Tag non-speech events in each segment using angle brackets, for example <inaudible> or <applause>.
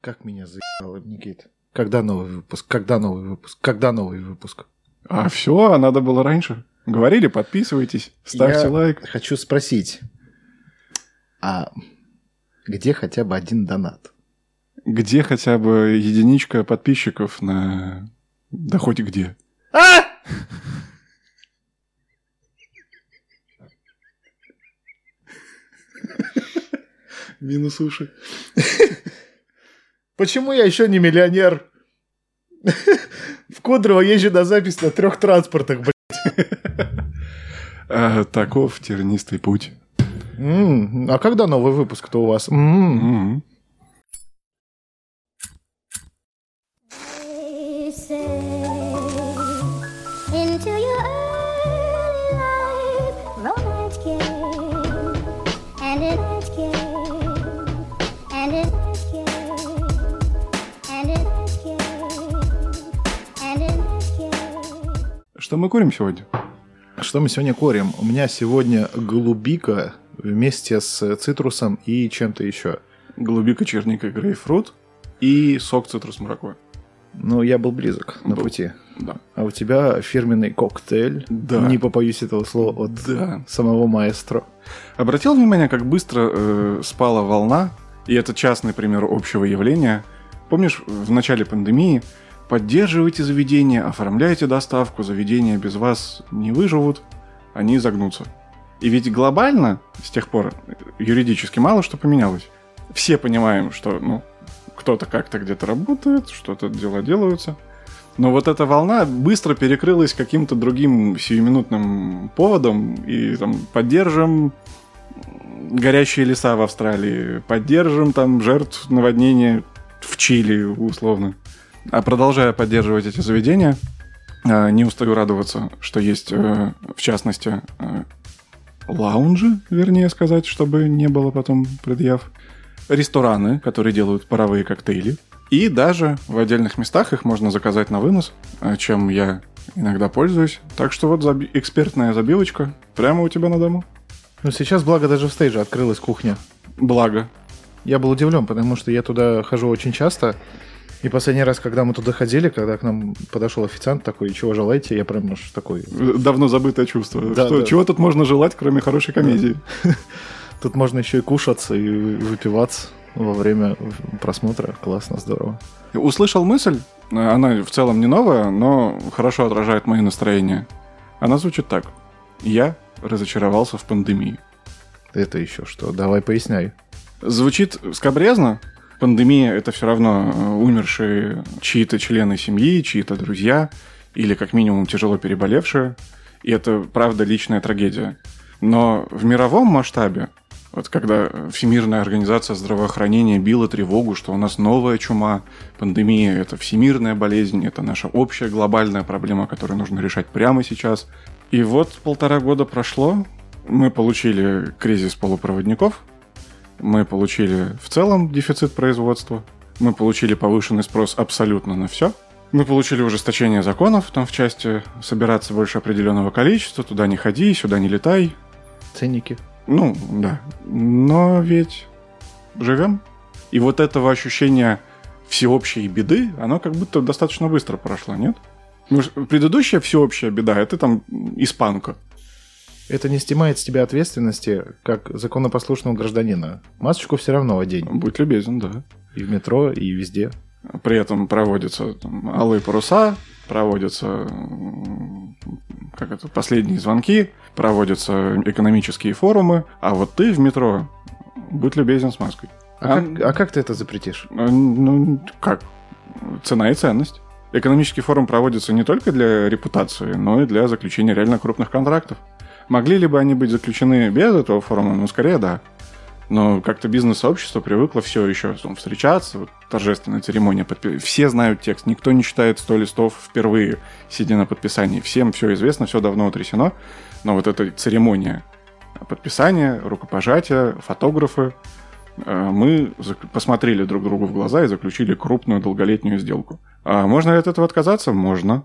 Как меня заебало, Никит. Когда новый выпуск? Когда новый выпуск? Когда новый выпуск? А все, надо было раньше. Говорили, подписывайтесь, ставьте Я лайк. Хочу спросить, а где хотя бы один донат? Где хотя бы единичка подписчиков на... Да хоть где. А! Минус уши. Почему я еще не миллионер? <laughs> В Кудрово езжу на запись на трех транспортах, блядь. А, таков тернистый путь. А когда новый выпуск-то у вас? Что мы курим сегодня? Что мы сегодня корим? У меня сегодня голубика вместе с цитрусом и чем-то еще. Голубика, черника, грейпфрут и сок цитрус маракуйя. Ну, я был близок на Был. пути. Да. А у тебя фирменный коктейль. Да. Не побоюсь этого слова от Да. самого маэстро. Обратил внимание, как быстро э, спала волна, и это частный пример общего явления. Помнишь, в начале пандемии поддерживайте заведения, оформляйте доставку, заведения без вас не выживут, они загнутся. И ведь глобально с тех пор юридически мало что поменялось. Все понимаем, что ну, кто-то как-то где-то работает, что-то дела делаются. Но вот эта волна быстро перекрылась каким-то другим сиюминутным поводом, и там поддержим горящие леса в Австралии, поддержим там жертв наводнения в Чили, условно. А продолжая поддерживать эти заведения, э, не устаю радоваться, что есть, э, в частности, э, лаунжи, вернее сказать, чтобы не было потом предъяв, рестораны, которые делают паровые коктейли, и даже в отдельных местах их можно заказать на вынос, чем я иногда пользуюсь. Так что вот заби- экспертная забивочка прямо у тебя на дому. Ну, сейчас, благо, даже в стейже открылась кухня. Благо. Я был удивлен, потому что я туда хожу очень часто. И последний раз, когда мы туда ходили, когда к нам подошел официант такой, чего желаете, я прям аж такой, Давно забытое чувство. Да, Что- да. Чего тут можно желать, кроме хорошей комедии? <laughs> тут можно еще и кушаться, и выпиваться во время просмотра. Классно, здорово. Услышал мысль, она в целом не новая, но хорошо отражает мои настроения. Она звучит так. Я разочаровался в пандемии. Это еще что? Давай поясняй. Звучит скобрезно. Пандемия – это все равно э, умершие чьи-то члены семьи, чьи-то друзья, или как минимум тяжело переболевшие. И это, правда, личная трагедия. Но в мировом масштабе, вот когда Всемирная организация здравоохранения била тревогу, что у нас новая чума, пандемия – это всемирная болезнь, это наша общая глобальная проблема, которую нужно решать прямо сейчас. И вот полтора года прошло, мы получили кризис полупроводников, мы получили в целом дефицит производства, мы получили повышенный спрос абсолютно на все, мы получили ужесточение законов, там в части собираться больше определенного количества, туда не ходи, сюда не летай. Ценники. Ну, да. Но ведь живем. И вот этого ощущения всеобщей беды, оно как будто достаточно быстро прошло, нет? Предыдущая всеобщая беда, это там испанка. Это не снимает с тебя ответственности, как законопослушного гражданина. Масочку все равно одень. Будь любезен, да. И в метро, и везде. При этом проводятся там, алые паруса, проводятся как это, последние звонки, проводятся экономические форумы, а вот ты в метро будь любезен с маской. А, А- как, а как ты это запретишь? А, Ну, как? Цена и ценность. Экономический форум проводится не только для репутации, но и для заключения реально крупных контрактов. Могли ли бы они быть заключены без этого форума? Ну, скорее, да. Но как-то бизнес-сообщество привыкло все еще там, встречаться, вот, торжественная церемония. подпи- Все знают текст, никто не читает 100 листов впервые, сидя на подписании. Всем все известно, все давно утрясено. Но вот эта церемония подписания, рукопожатия, фотографы, э, мы посмотрели друг другу в глаза и заключили крупную долголетнюю сделку. А можно ли от этого отказаться? Можно.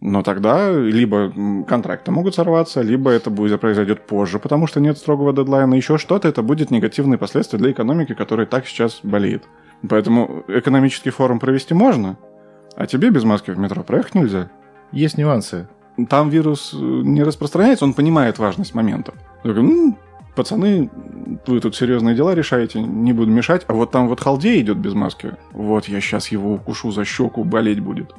Но тогда либо контракты могут сорваться, либо это будет произойдет позже, потому что нет строгого дедлайна, еще что-то, это будет негативные последствия для экономики, которая так сейчас болеет. Поэтому экономический форум провести можно, а тебе без маски в метро проехать нельзя. Есть нюансы. Там вирус э, не распространяется, он понимает важность момента. «Ну, пацаны, вы тут серьезные дела решаете, не буду мешать, а вот там вот халдей идет без маски. Вот я сейчас его укушу за щеку, болеть будет.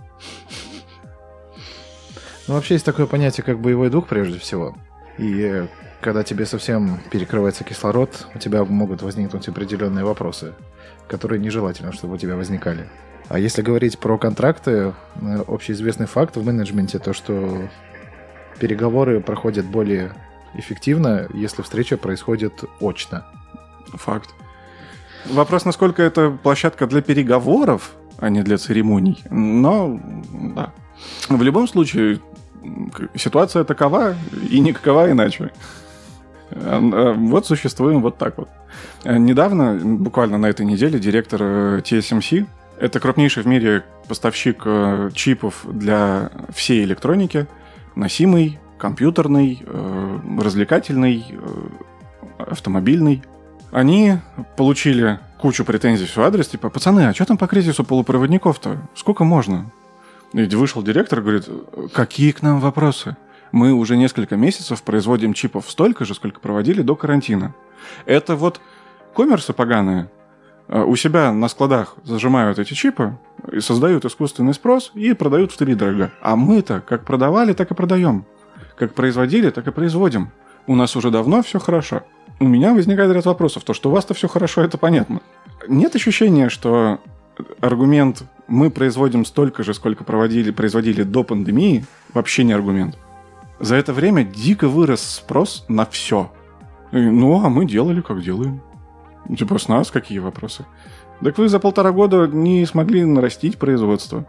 Ну, вообще есть такое понятие, как боевой дух, прежде всего. И э, когда тебе совсем перекрывается кислород, у тебя могут возникнуть определенные вопросы, которые нежелательно, чтобы у тебя возникали. А если говорить про контракты, э, общеизвестный факт в менеджменте, то что переговоры проходят более эффективно, если встреча происходит очно. Факт. Вопрос, насколько это площадка для переговоров, а не для церемоний. Но, да. В любом случае, ситуация такова и никакова иначе. А, Вот существуем вот так вот. А, Недавно, буквально на этой неделе, директор э, TSMC, это крупнейший в мире поставщик э, чипов для всей электроники, носимый, компьютерный, э, развлекательный, э, автомобильный. Они получили кучу претензий в свой адрес, типа, пацаны, а что там по кризису полупроводников-то? Сколько можно? И вышел директор говорит, какие к нам вопросы? Мы уже несколько месяцев производим чипов столько же, сколько проводили до карантина. Это вот коммерсы поганые э, у себя на складах зажимают эти чипы, создают искусственный спрос и продают втридорога. А мы-то как продавали, так и продаем. Как производили, так и производим. У нас уже давно все хорошо. У меня возникает ряд вопросов. То, что у вас-то все хорошо, это понятно. Нет ощущения, что аргумент «мы производим столько же, сколько проводили, производили до пандемии» вообще не аргумент. За это время дико вырос спрос на все. Ну, а мы делали, как делаем. Типа, с нас какие вопросы? Так вы за полтора года не смогли нарастить производство,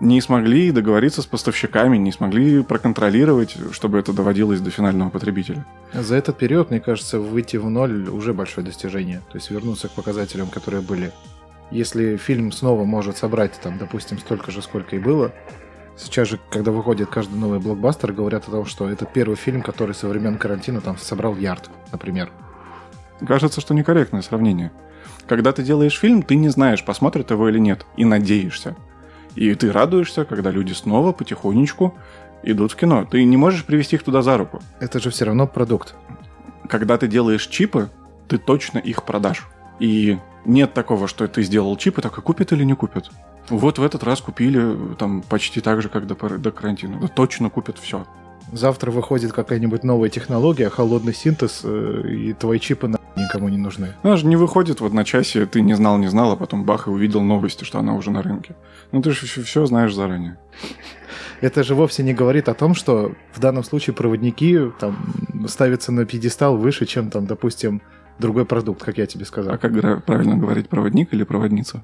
не смогли договориться с поставщиками, не смогли проконтролировать, чтобы это доводилось до финального потребителя. За этот период, мне кажется, выйти в ноль уже большое достижение. То есть вернуться к показателям, которые были. Если фильм снова может собрать, там, допустим, столько же, сколько и было, сейчас же, когда выходит каждый новый блокбастер, говорят о том, что это первый фильм, который со времен карантина там собрал ярд, например. Кажется, что некорректное сравнение. Когда ты делаешь фильм, ты не знаешь, посмотрят его или нет, и надеешься. И ты радуешься, когда люди снова потихонечку идут в кино. Ты не можешь привести их туда за руку. Это же все равно продукт. Когда ты делаешь чипы, ты точно их продашь. И нет такого, что ты сделал чипы, так и купят или не купят. Вот в этот раз купили там почти так же, как до, до карантина. Да точно купят все. Завтра выходит какая-нибудь новая технология, холодный синтез, э, и твои чипы на <laughs> никому не нужны. Она же не выходит в одночасье, ты не знал, не знал, а потом бах и увидел новости, что она уже на рынке. Ну ты же все знаешь заранее. Это же вовсе не говорит о том, что в данном случае проводники там ставятся на пьедестал выше, чем там, допустим, другой продукт, как я тебе сказал. А как правильно говорить, проводник или проводница?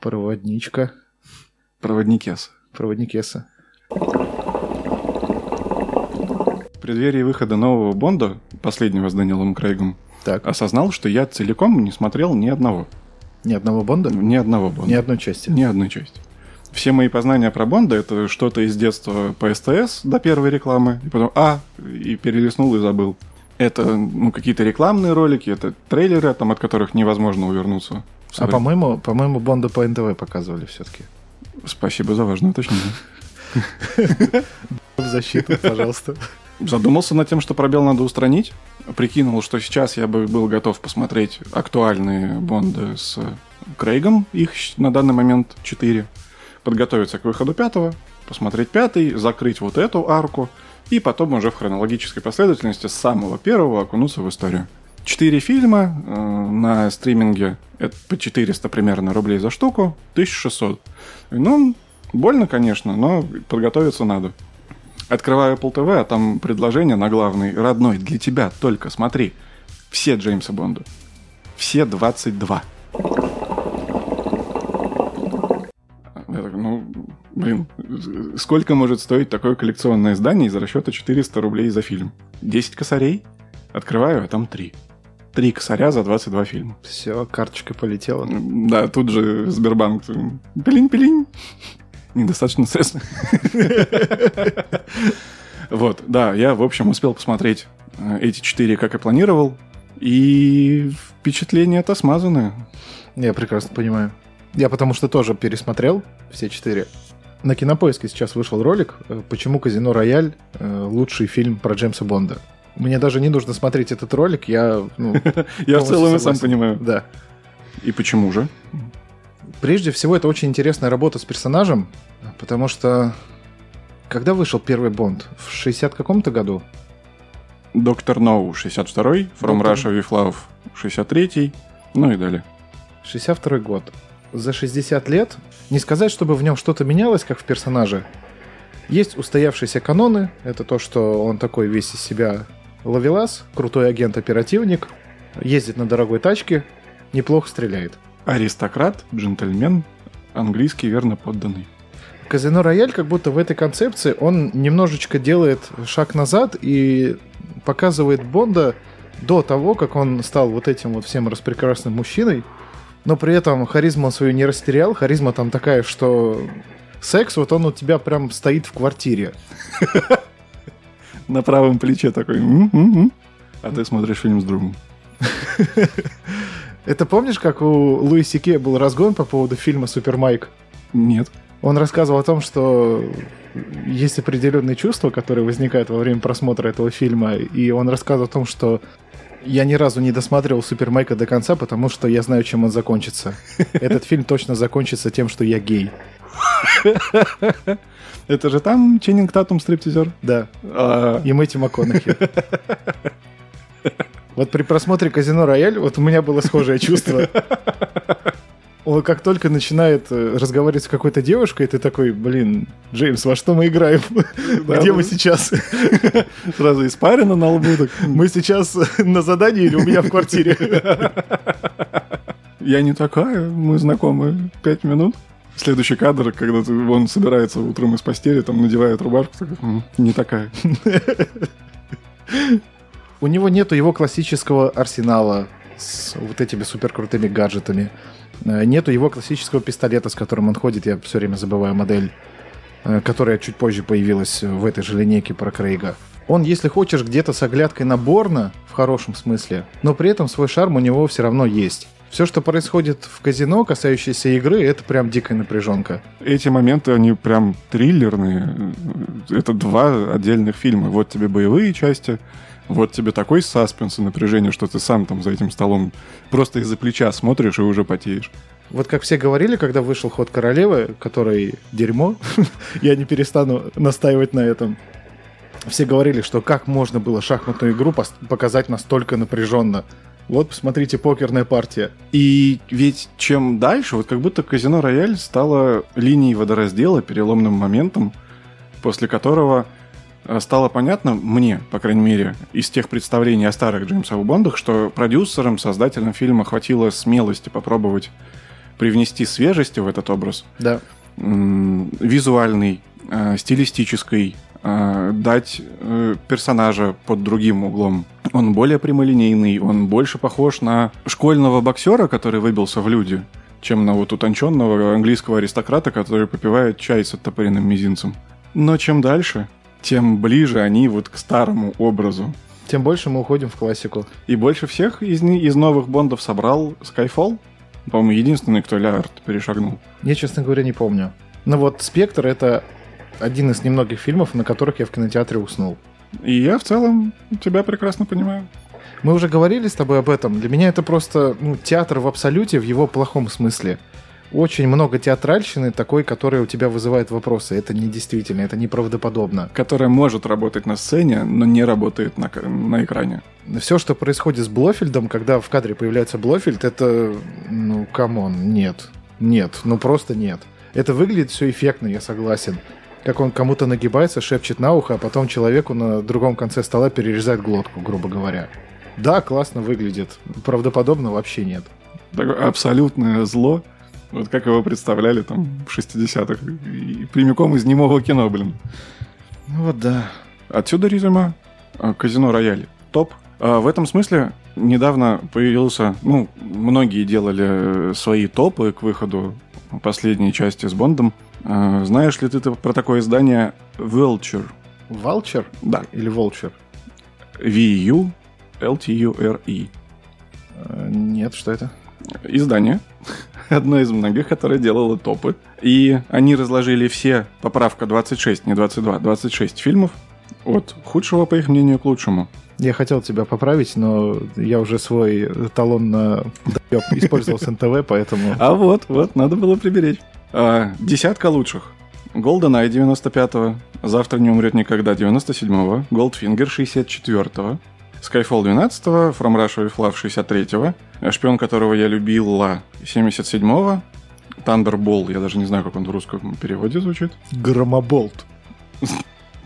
Проводничка, Проводникес. проводникеса. В преддверии выхода нового Бонда, последнего с Дэниелом Крейгом, Так, осознал, что я целиком не смотрел ни одного. ни одного Бонда? Ни одного Бонда. Ни одной части. Ни одной части. Все мои познания про Бонда это что-то из детства по СТС до первой рекламы, и потом а, и перелистнул и забыл. Это ну, какие-то рекламные ролики, это трейлеры, там, от которых невозможно увернуться. А по-моему, по-моему, Бонда по НТВ показывали все-таки. Спасибо за важное уточнение. <laughs> В защиту, пожалуйста. Задумался над тем, что пробел надо устранить. Прикинул, что сейчас я бы был готов посмотреть актуальные Бонды с Крейгом. Их на данный момент 4. Подготовиться к выходу пятого, посмотреть пятый, закрыть вот эту арку, и потом уже в хронологической последовательности с самого первого окунуться в историю. Четыре фильма э, на стриминге, это по 400 примерно рублей за штуку, 1600. Ну, больно, конечно, но подготовиться надо. Открываю Apple TV, а там предложение на главный, родной, для тебя только, смотри. Все Джеймса Бонда. Все 22. Я такой, ну, блин, сколько может стоить такое коллекционное издание из расчета 400 рублей за фильм? 10 косарей? Открываю, а там 3. 3 косаря за 22 фильма. Все, карточка полетела. Да, тут же Сбербанк. Пилинь-пилинь. Недостаточно средств. Вот, да, я, в общем, успел посмотреть э, эти четыре, как и планировал. И впечатление это смазанное. Я прекрасно понимаю. Я потому что тоже пересмотрел все четыре. На Кинопоиске сейчас вышел ролик, э, почему «Казино Рояль» э, лучший фильм про Джеймса Бонда. Мне даже не нужно смотреть этот ролик, я... ну, <laughs> Я в целом и сам понимаю. Да. И почему же? Прежде всего, это очень интересная работа с персонажем, потому что... Когда вышел первый Бонд? В 60 каком-то году? Доктор Ноу 62-й, From Доктор- Russia with Love 63-й, ну и далее. 62 год. За 60 лет, не сказать, чтобы в нем что-то менялось, как в персонаже. Есть устоявшиеся каноны. Это то, что он такой весь из себя ловелас, крутой агент-оперативник, ездит на дорогой тачке, неплохо стреляет. Аристократ, джентльмен, английский верно подданный. Казино Рояль как будто в этой концепции он немножечко делает шаг назад и показывает Бонда до того, как он стал вот этим вот всем распрекрасным мужчиной. Но при этом харизму он свою не растерял. Харизма там такая, что секс вот он у тебя прям стоит в квартире. На правом плече такой. А ты смотришь фильм с другом. <laughs> Это помнишь, как у Луи Сике был разгон по поводу фильма «Супер Майк»? Нет. Он рассказывал о том, что есть определенные чувства, которые возникают во время просмотра этого фильма, и он рассказывал о том, что я ни разу не досматривал Супер Майка до конца, потому что я знаю, чем он закончится. <laughs> Этот фильм точно закончится тем, что я гей. <laughs> Это же там Ченнинг Татум стриптизер? Да, А, и Мэтью МакКонахи. Вот при просмотре «Казино Рояль» вот у меня было схожее чувство. <laughs> Он как только начинает э, разговаривать с какой-то девушкой, ты такой, блин, Джеймс, во что мы играем? <laughs> Где мы сейчас? <laughs> сразу испарено на лбу. Мы сейчас <laughs> на задании или у меня в квартире? Я не такая, мы знакомы пять минут. Следующий кадр, когда он собирается утром из постели, там надевает рубашку, такой, «М, не такая. У него нету его классического арсенала с вот этими суперкрутыми гаджетами. Э, Нету его классического пистолета, с которым он ходит, я все время забываю модель, э, которая чуть позже появилась в этой же линейке про Крейга. Он, если хочешь, где-то с оглядкой на Борна, в хорошем смысле, но при этом свой шарм у него все равно есть. Все, что происходит в казино, касающееся игры, это прям дикая напряженка. Эти моменты, они прям триллерные. Это два отдельных фильма. Вот тебе боевые части, вот тебе такой саспенс и напряжение, что ты сам там за этим столом просто из-за плеча смотришь и уже потеешь. Вот как все говорили, когда вышел ход королевы, который дерьмо, <laughs> я не перестану настаивать на этом. Все говорили, что как можно было шахматную игру показать настолько напряженно. Вот, посмотрите, покерная партия. И ведь чем дальше, вот как будто казино Рояль стало линией водораздела, переломным моментом, после которого э, стало понятно мне, по крайней мере, из тех представлений о старых Джеймсовых Бондах, что продюсерам, создателям фильма хватило смелости попробовать привнести свежести в этот образ, Да. визуальный, э, стилистический, э, дать э, персонажа под другим углом. Он более прямолинейный, он больше похож на школьного боксера, который выбился в люди, чем на вот утонченного английского аристократа, который попивает чай с оттопыренным мизинцем. Но чем дальше, тем ближе они вот к старому образу. Тем больше мы уходим в классику. И больше всех из, из новых Бондов собрал Skyfall. По-моему, единственный, кто Лярд перешагнул. Я, честно говоря, не помню. Но вот «Спектр» — это один из немногих фильмов, на которых я в кинотеатре уснул. И я в целом тебя прекрасно понимаю. Мы уже говорили с тобой об этом. Для меня это просто ну, театр в абсолюте в его плохом смысле. Очень много театральщины такой, которая у тебя вызывает вопросы. Это не действительно, это неправдоподобно. Которая может работать на сцене, но не работает на, на экране. Все, что происходит с Блофельдом, когда в кадре появляется Блофельд, это, ну, come on, нет. Нет, ну просто нет. Это выглядит все эффектно, я согласен. Как он кому-то нагибается, шепчет на ухо, а потом человеку на другом конце стола перерезает глотку, грубо говоря. Да, классно выглядит. Правдоподобно вообще нет. Такое абсолютное зло. Вот как его представляли там в 60-х. И прямиком из немого кино, блин. Ну вот да. Отсюда резюме. Казино Рояль. Топ. А В этом смысле недавно появился, ну, многие делали свои топы к выходу последней части с Бондом. А, Знаешь ли ты про такое издание Vulture? Валчер? Да. Или Волчер? V-U L-T-U-R-E. Э, Нет, что это? Издание. <laughs> Одно из многих, которое делало топы. И они разложили все, поправка 26, не 22, 26 фильмов от худшего, по их мнению, к лучшему. Я хотел тебя поправить, но я уже свой талон на доеб использовал с НТВ, поэтому... А вот, вот, надо было приберечь. А, десятка лучших. GoldenEye 95-го, Завтра не умрет никогда. 97-го, Goldfinger 64-го, Skyfall 12-го, From Russia with Love 63-го, Шпион, которого я любила 77-го, Thunderball, я даже не знаю, как он в русском переводе звучит. Громоболт.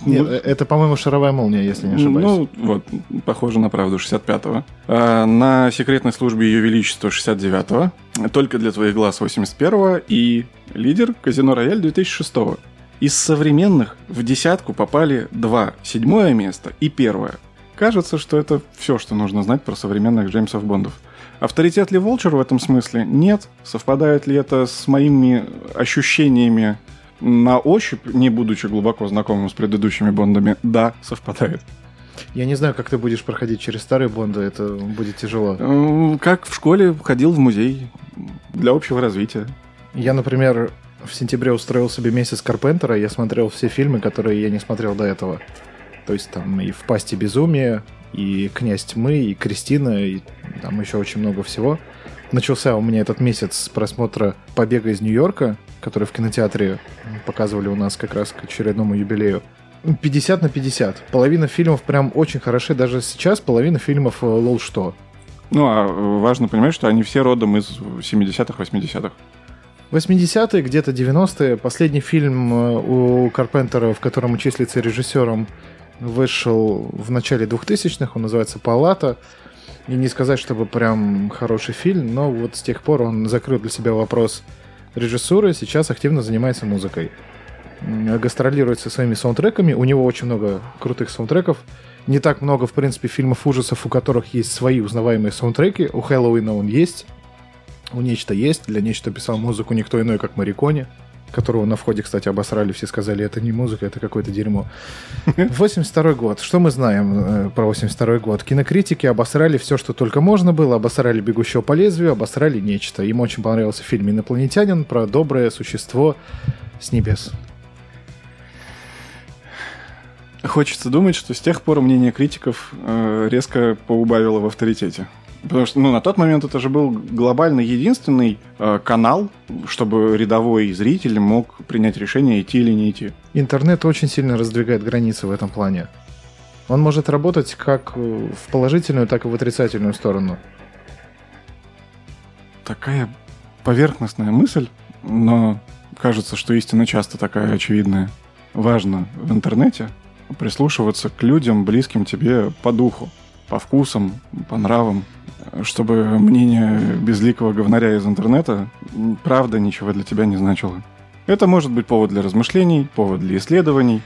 Нет, Ну, это, по-моему, шаровая молния, если не ошибаюсь. Ну, вот, похоже на правду, 65-го. А, на секретной службе Ее Величества 69-го. Только для твоих глаз 81-го. И лидер Казино Рояль 2006-го. Из современных в десятку попали два. Седьмое место и первое. Кажется, что это все, что нужно знать про современных Джеймсов Бондов. Авторитет ли Волчер в этом смысле? Нет. Совпадает ли это с моими ощущениями на ощупь, не будучи глубоко знакомым с предыдущими Бондами? Да, совпадает. Я не знаю, как ты будешь проходить через старые Бонды, это будет тяжело. Как в школе ходил в музей для общего развития. Я, например, в сентябре устроил себе месяц Карпентера, я смотрел все фильмы, которые я не смотрел до этого. То есть там и «В пасти безумия», и «Князь тьмы», и «Кристина», и там еще очень много всего. Начался у меня этот месяц с просмотра «Побега из Нью-Йорка», который в кинотеатре показывали у нас как раз к очередному юбилею. 50 на 50. Половина фильмов прям очень хороши. Даже сейчас половина фильмов э, лол что. Ну, а э, важно понимать, что они все родом из 70-х, 80-х. 80-е, где-то 90-е. Последний фильм э, у Карпентера, в котором числится режиссером, вышел в начале 2000-х. Он называется «Палата». И не сказать, чтобы прям хороший фильм, но вот с тех пор он закрыл для себя вопрос режиссуры, сейчас активно занимается музыкой. Гастролирует со своими саундтреками. У него очень много крутых саундтреков. Не так много, в принципе, фильмов ужасов, у которых есть свои узнаваемые саундтреки. У Хэллоуина он есть. У Нечто есть. Для Нечто писал музыку никто иной, как Марикони, которого на входе, кстати, обосрали. Все сказали, это не музыка, это какое-то дерьмо. <laughs> 82 год. Что мы знаем э, про 82 год? Кинокритики обосрали все, что только можно было. Обосрали «Бегущего по лезвию», обосрали «Нечто». Им очень понравился фильм «Инопланетянин» про доброе существо с небес. Хочется думать, что с тех пор мнение критиков э, резко поубавило в авторитете. Потому что, ну, на тот момент это же был глобально единственный э, канал, чтобы рядовой зритель мог принять решение, идти или не идти. Интернет очень сильно раздвигает границы в этом плане. Он может работать как э, в положительную, так и в отрицательную сторону. Такая поверхностная мысль, но кажется, что истина часто такая очевидная. Важно в интернете прислушиваться к людям, близким тебе по духу, по вкусам, по нравам, чтобы мнение безликого говнаря из интернета правда ничего для тебя не значило. Это может быть повод для размышлений, повод для исследований,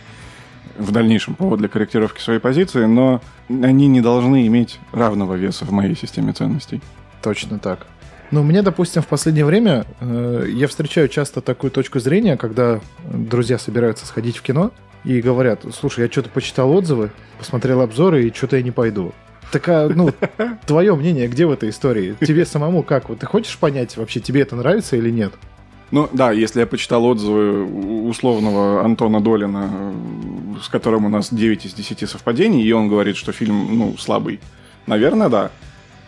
в дальнейшем повод для корректировки своей позиции, но они не должны иметь равного веса в моей системе ценностей. Точно так. Ну, мне, допустим, в последнее время э, я встречаю часто такую точку зрения, когда друзья собираются сходить в кино и говорят, слушай, я что-то почитал отзывы, посмотрел обзоры, и что-то я не пойду. Такая, ну, <laughs> твое мнение, где в этой истории? Тебе самому как? Вот ты хочешь понять, вообще тебе это нравится или нет? Ну да, если я почитал отзывы условного Антона Долина, с которым у нас 9 из 10 совпадений, и он говорит, что фильм, ну, слабый, наверное, да.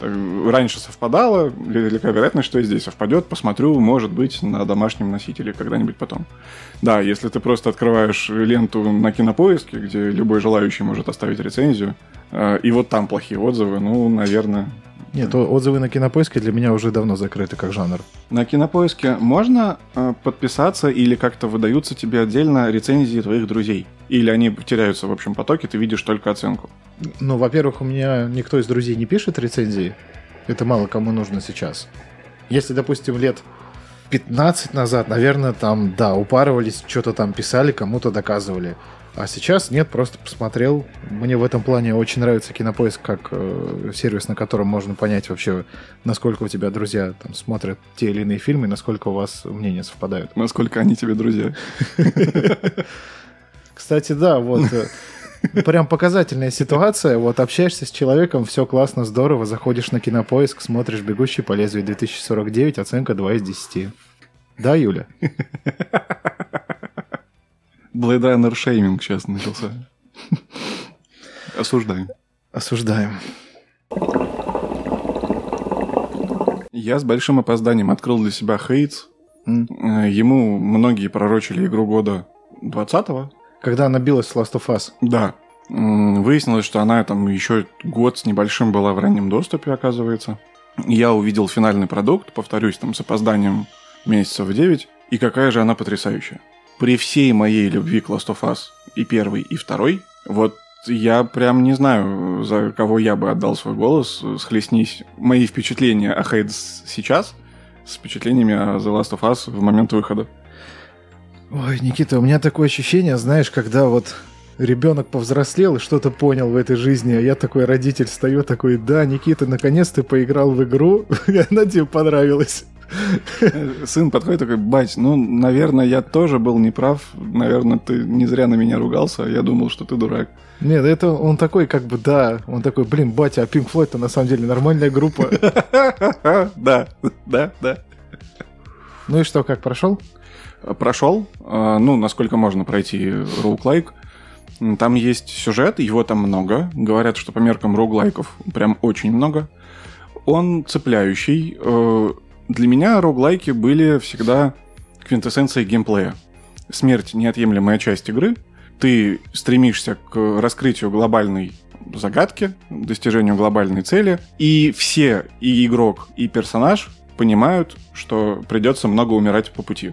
Раньше совпадало, велика вероятность, что и здесь совпадет. Посмотрю, может быть, на домашнем носителе когда-нибудь потом. Да, если ты просто открываешь ленту на кинопоиске, где любой желающий может оставить рецензию, э, и вот там плохие отзывы, ну, наверное, Нет, отзывы на кинопоиске для меня уже давно закрыты как жанр. На кинопоиске можно э, подписаться или как-то выдаются тебе отдельно рецензии твоих друзей? Или они теряются в общем потоке, ты видишь только оценку? Ну, во-первых, у меня никто из друзей не пишет рецензии. Это мало кому нужно сейчас. Если, допустим, лет 15 назад, наверное, там, да, упарывались, что-то там писали, кому-то доказывали. А сейчас нет, просто посмотрел. Мне в этом плане очень нравится кинопоиск как э, сервис, на котором можно понять вообще, насколько у тебя друзья там смотрят те или иные фильмы, насколько у вас мнения совпадают. Насколько они тебе друзья? <laughs> Кстати, да, вот. э, Прям показательная ситуация. Вот общаешься с человеком, все классно, здорово, заходишь на кинопоиск, смотришь «Бегущий по лезвию 2049», оценка 2 из 10. Да, Юля? <laughs> Blade Runner шейминг сейчас начался. Осуждаем. Осуждаем. Я с большим опозданием открыл для себя Хейтс. Э, Ему многие пророчили игру года 20-го. Когда она билась с Last of Us. Да. Выяснилось, что она там еще год с небольшим была в раннем доступе, оказывается. Я увидел финальный продукт, повторюсь, там с опозданием месяцев 9, и какая же она потрясающая. При всей моей любви к Last of Us и первый, и второй, вот я прям не знаю, за кого я бы отдал свой голос, схлестнись мои впечатления о Хейдс сейчас с впечатлениями о The Last of Us в момент выхода. Ой, Никита, у меня такое ощущение, знаешь, когда вот ребенок повзрослел и что-то понял в этой жизни, а я такой родитель стою такой, да, Никита, наконец ты поиграл в игру, <laughs> она тебе понравилась. <laughs> Сын подходит такой, бать, ну, наверное, я тоже был неправ, наверное, ты не зря на меня ругался, я думал, что ты дурак. Нет, это он такой, как бы, да, он такой, блин, батя, а Pink Floyd-то на самом деле нормальная группа. <laughs> Да, да, да. Ну и что, как прошел? Прошел, а, ну, насколько можно пройти роуглайк. Там есть сюжет, его там много. Говорят, что по меркам роуглайков прям очень много. Он цепляющий. Для меня роуглайки были всегда квинтэссенцией геймплея. Смерть – неотъемлемая часть игры. Ты стремишься к раскрытию глобальной загадки, достижению глобальной цели, и все, и игрок, и персонаж понимают, что придется много умирать по пути.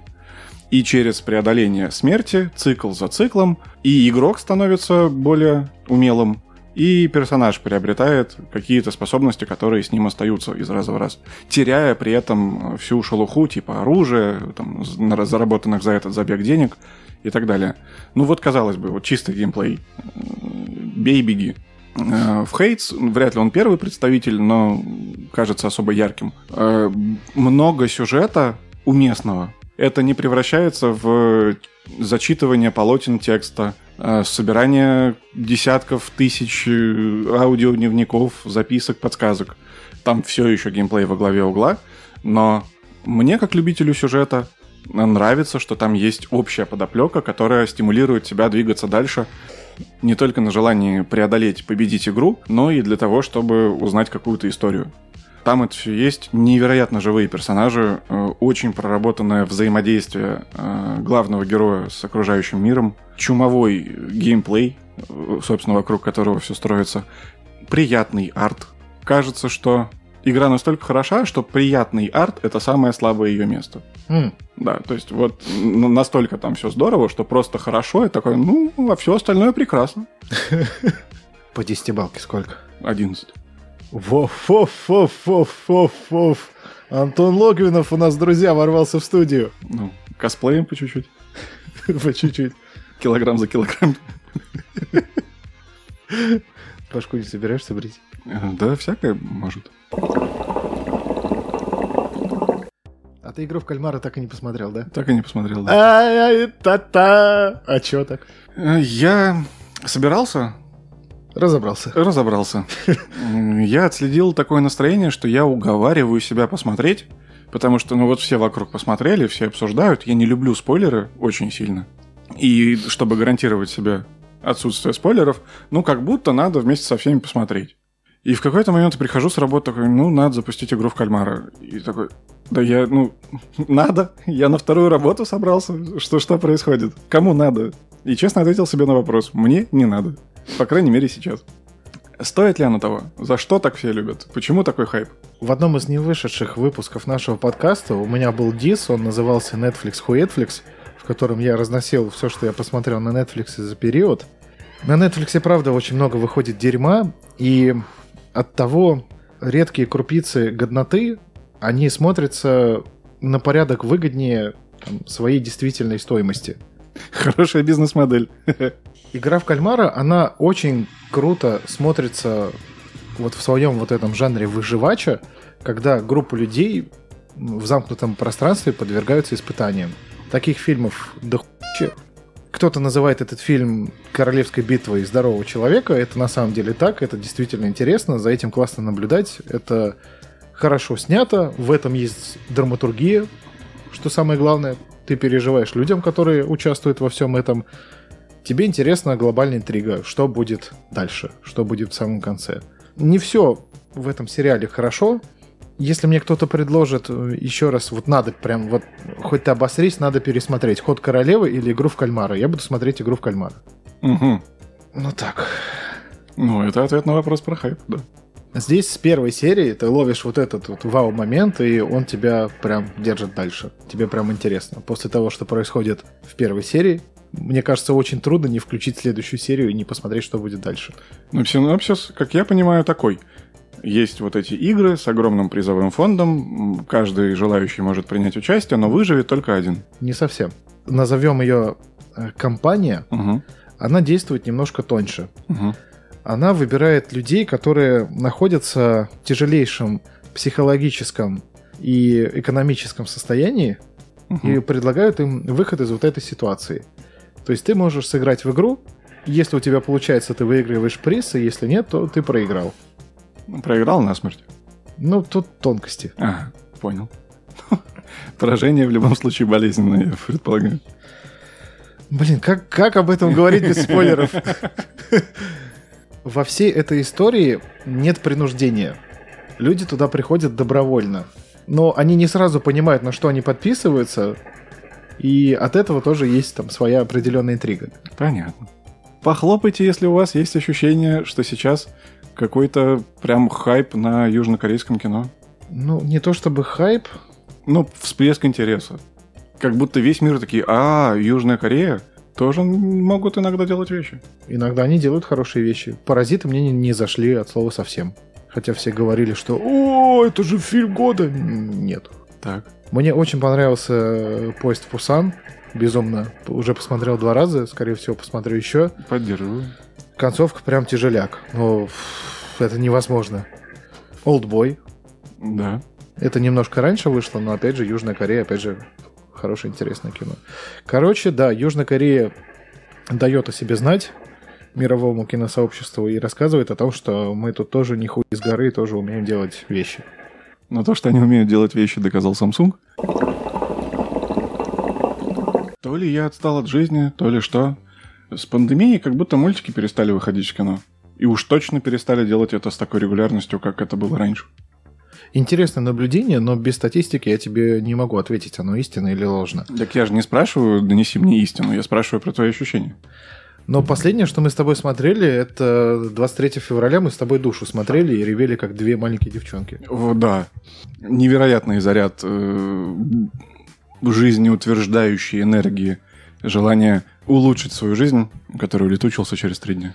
И через преодоление смерти, цикл за циклом, и игрок становится более умелым, и персонаж приобретает какие-то способности, которые с ним остаются из раза в раз, теряя при этом всю шелуху, типа оружия, там, заработанных за этот забег денег и так далее. Ну вот, казалось бы, вот чистый геймплей. Э, Бей, беги. Э, В Хейтс, вряд ли он первый представитель, но кажется особо ярким. Э, Много сюжета уместного. Это не превращается в зачитывание полотен текста, э, собирание десятков тысяч э, аудиодневников, записок, подсказок. Там все еще геймплей во главе угла, но мне, как любителю сюжета, нравится, что там есть общая подоплека, которая стимулирует тебя двигаться дальше не только на желании преодолеть, победить игру, но и для того, чтобы узнать какую-то историю. Там это все есть. Невероятно живые персонажи, э, очень проработанное взаимодействие э, главного героя с окружающим миром, чумовой геймплей, э, собственно, вокруг которого все строится, приятный арт. Кажется, что игра настолько хороша, что приятный арт — это самое слабое ее место. М, Да, то есть вот настолько там все здорово, что просто хорошо, и такое, ну, а все остальное прекрасно. <laughs> По десятибалке сколько? 11. Воф-воф-воф-воф-воф. Антон Логвинов у нас, друзья, ворвался в студию. Ну, косплеем по чуть-чуть. <laughs> По чуть-чуть. Килограмм за килограмм. Башку не собираешься брить? Да, всякое может. А ты игру в кальмара так и не посмотрел, да? Так и не посмотрел, да. Ай-яй-та-та. А чё так? Э, Я собирался, Разобрался. разобрался. Я отследил такое настроение, что я уговариваю себя посмотреть, потому что, ну вот все вокруг посмотрели, все обсуждают. Я не люблю спойлеры очень сильно. И чтобы гарантировать себе отсутствие спойлеров, ну как будто надо вместе со всеми посмотреть. И в какой-то момент я прихожу с работы, такой, ну, надо запустить игру в кальмара. И такой, да я, ну, <laughs> надо. Я на вторую работу собрался. Что, что происходит? Кому надо? И честно ответил себе на вопрос. Мне не надо. По крайней мере, сейчас. Стоит ли оно того? За что так все любят? Почему такой хайп? В одном из невышедших выпусков нашего подкаста у меня был дис, он назывался Netflix Хуетфлix, в котором я разносил все, что я посмотрел на Netflix за период. На Netflix, правда, очень много выходит дерьма, и от того редкие крупицы годноты, они смотрятся на порядок выгоднее там, своей действительной стоимости. Хорошая бизнес-модель. <laughs> Игра в кальмара, она очень круто смотрится вот в своем вот этом жанре выживача, когда группа людей в замкнутом пространстве подвергаются испытаниям. Таких фильмов до кто-то называет этот фильм королевской битвой здорового человека. Это на самом деле так, это действительно интересно, за этим классно наблюдать. Это хорошо снято, в этом есть драматургия, что самое главное. Ты переживаешь людям, которые участвуют во всем этом. Тебе интересна глобальная интрига, что будет дальше, что будет в самом конце. Не все в этом сериале хорошо. Если мне кто-то предложит э, еще раз, вот надо прям, вот хоть ты обосрись, надо пересмотреть «Ход королевы» или «Игру в кальмара», я буду смотреть «Игру в кальмара». Мгм. Ну так. Ну, это ответ на вопрос про хайп, да. Здесь с первой серии ты ловишь вот этот вот вау-момент, и он тебя прям держит дальше. Тебе прям интересно. После того, что происходит в первой серии, мне кажется, очень трудно не включить следующую серию и не посмотреть, что будет дальше. Ну, синопсис, как я понимаю, такой. Есть вот эти игры с огромным призовым фондом. Каждый желающий может принять участие, но выживет только один. Не совсем. Назовем ее э, компания, Мгм. она действует немножко тоньше. Мгм. Она выбирает людей, которые находятся в тяжелейшем психологическом и экономическом состоянии, и предлагают им выход из вот этой ситуации. То есть ты можешь сыграть в игру, если у тебя получается, ты выигрываешь приз, и если нет, то ты проиграл. Проиграл насмерть. Ну, тут тонкости. Ага, понял. Поражение в любом случае болезненное, я предполагаю. Блин, как, как об этом говорить без спойлеров? Во всей этой истории нет принуждения. Люди туда приходят добровольно. Но они не сразу понимают, на что они подписываются, и от этого тоже есть там своя определенная интрига. Понятно. Похлопайте, если у вас есть ощущение, что сейчас какой-то прям хайп на южнокорейском кино. Ну, не то чтобы хайп, Ну, всплеск интереса. Как будто весь мир такие, а, Южная Корея тоже могут иногда делать вещи. иногда они делают хорошие вещи. Паразиты мне не, не зашли от слова совсем. Хотя все говорили, что «О, это же фильм года!» Нет. Так. Мне очень понравился э, поезд в Пусан. Безумно. Уже посмотрел два раза, скорее всего, посмотрю еще. Поддерживаю. Концовка прям тяжеляк. Но это невозможно. Олдбой. Да. Это немножко раньше вышло, но опять же, Южная Корея, опять же, хорошее, интересное кино. Короче, да, Южная Корея дает о себе знать мировому киносообществу и рассказывает о том, что мы тут тоже не хуй из горы, тоже умеем делать вещи. Но то, что они умеют делать вещи, доказал Samsung. То ли я отстал от жизни, то ли что. С пандемией как будто мультики перестали выходить в кино. И уж точно перестали делать это с такой регулярностью, как это было раньше. Интересное наблюдение, но без статистики я тебе не могу ответить, оно истинно или ложно. Так я же не спрашиваю, донеси мне истину, я спрашиваю про твои ощущения. Но последнее, что мы с тобой смотрели, это 23 февраля мы с тобой душу смотрели и ревели, как две маленькие девчонки. О, да. Невероятный заряд э, жизнеутверждающей энергии, желание улучшить свою жизнь, который улетучился через три дня.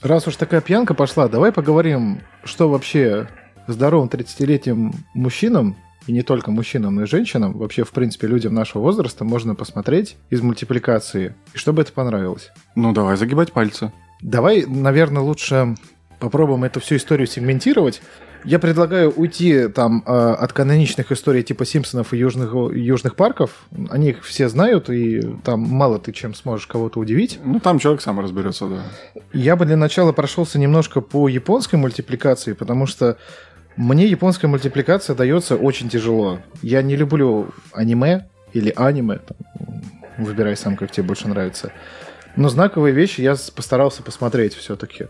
Раз уж такая пьянка пошла, давай поговорим, что вообще здоровым 30-летним мужчинам, и не только мужчинам, но и женщинам, вообще, в принципе, людям нашего возраста можно посмотреть из мультипликации, и чтобы это понравилось. Ну, давай загибать пальцы. Давай, наверное, лучше попробуем эту всю историю сегментировать. Я предлагаю уйти там э, от каноничных историй типа Симпсонов и Южных, Южных парков. Они их все знают, и там мало ты чем сможешь кого-то удивить. Ну, там человек сам разберется, да. Я бы для начала прошелся немножко по японской мультипликации, потому что мне японская мультипликация дается очень тяжело. Я не люблю аниме или аниме, там, выбирай сам, как тебе больше нравится. Но знаковые вещи я постарался посмотреть все-таки.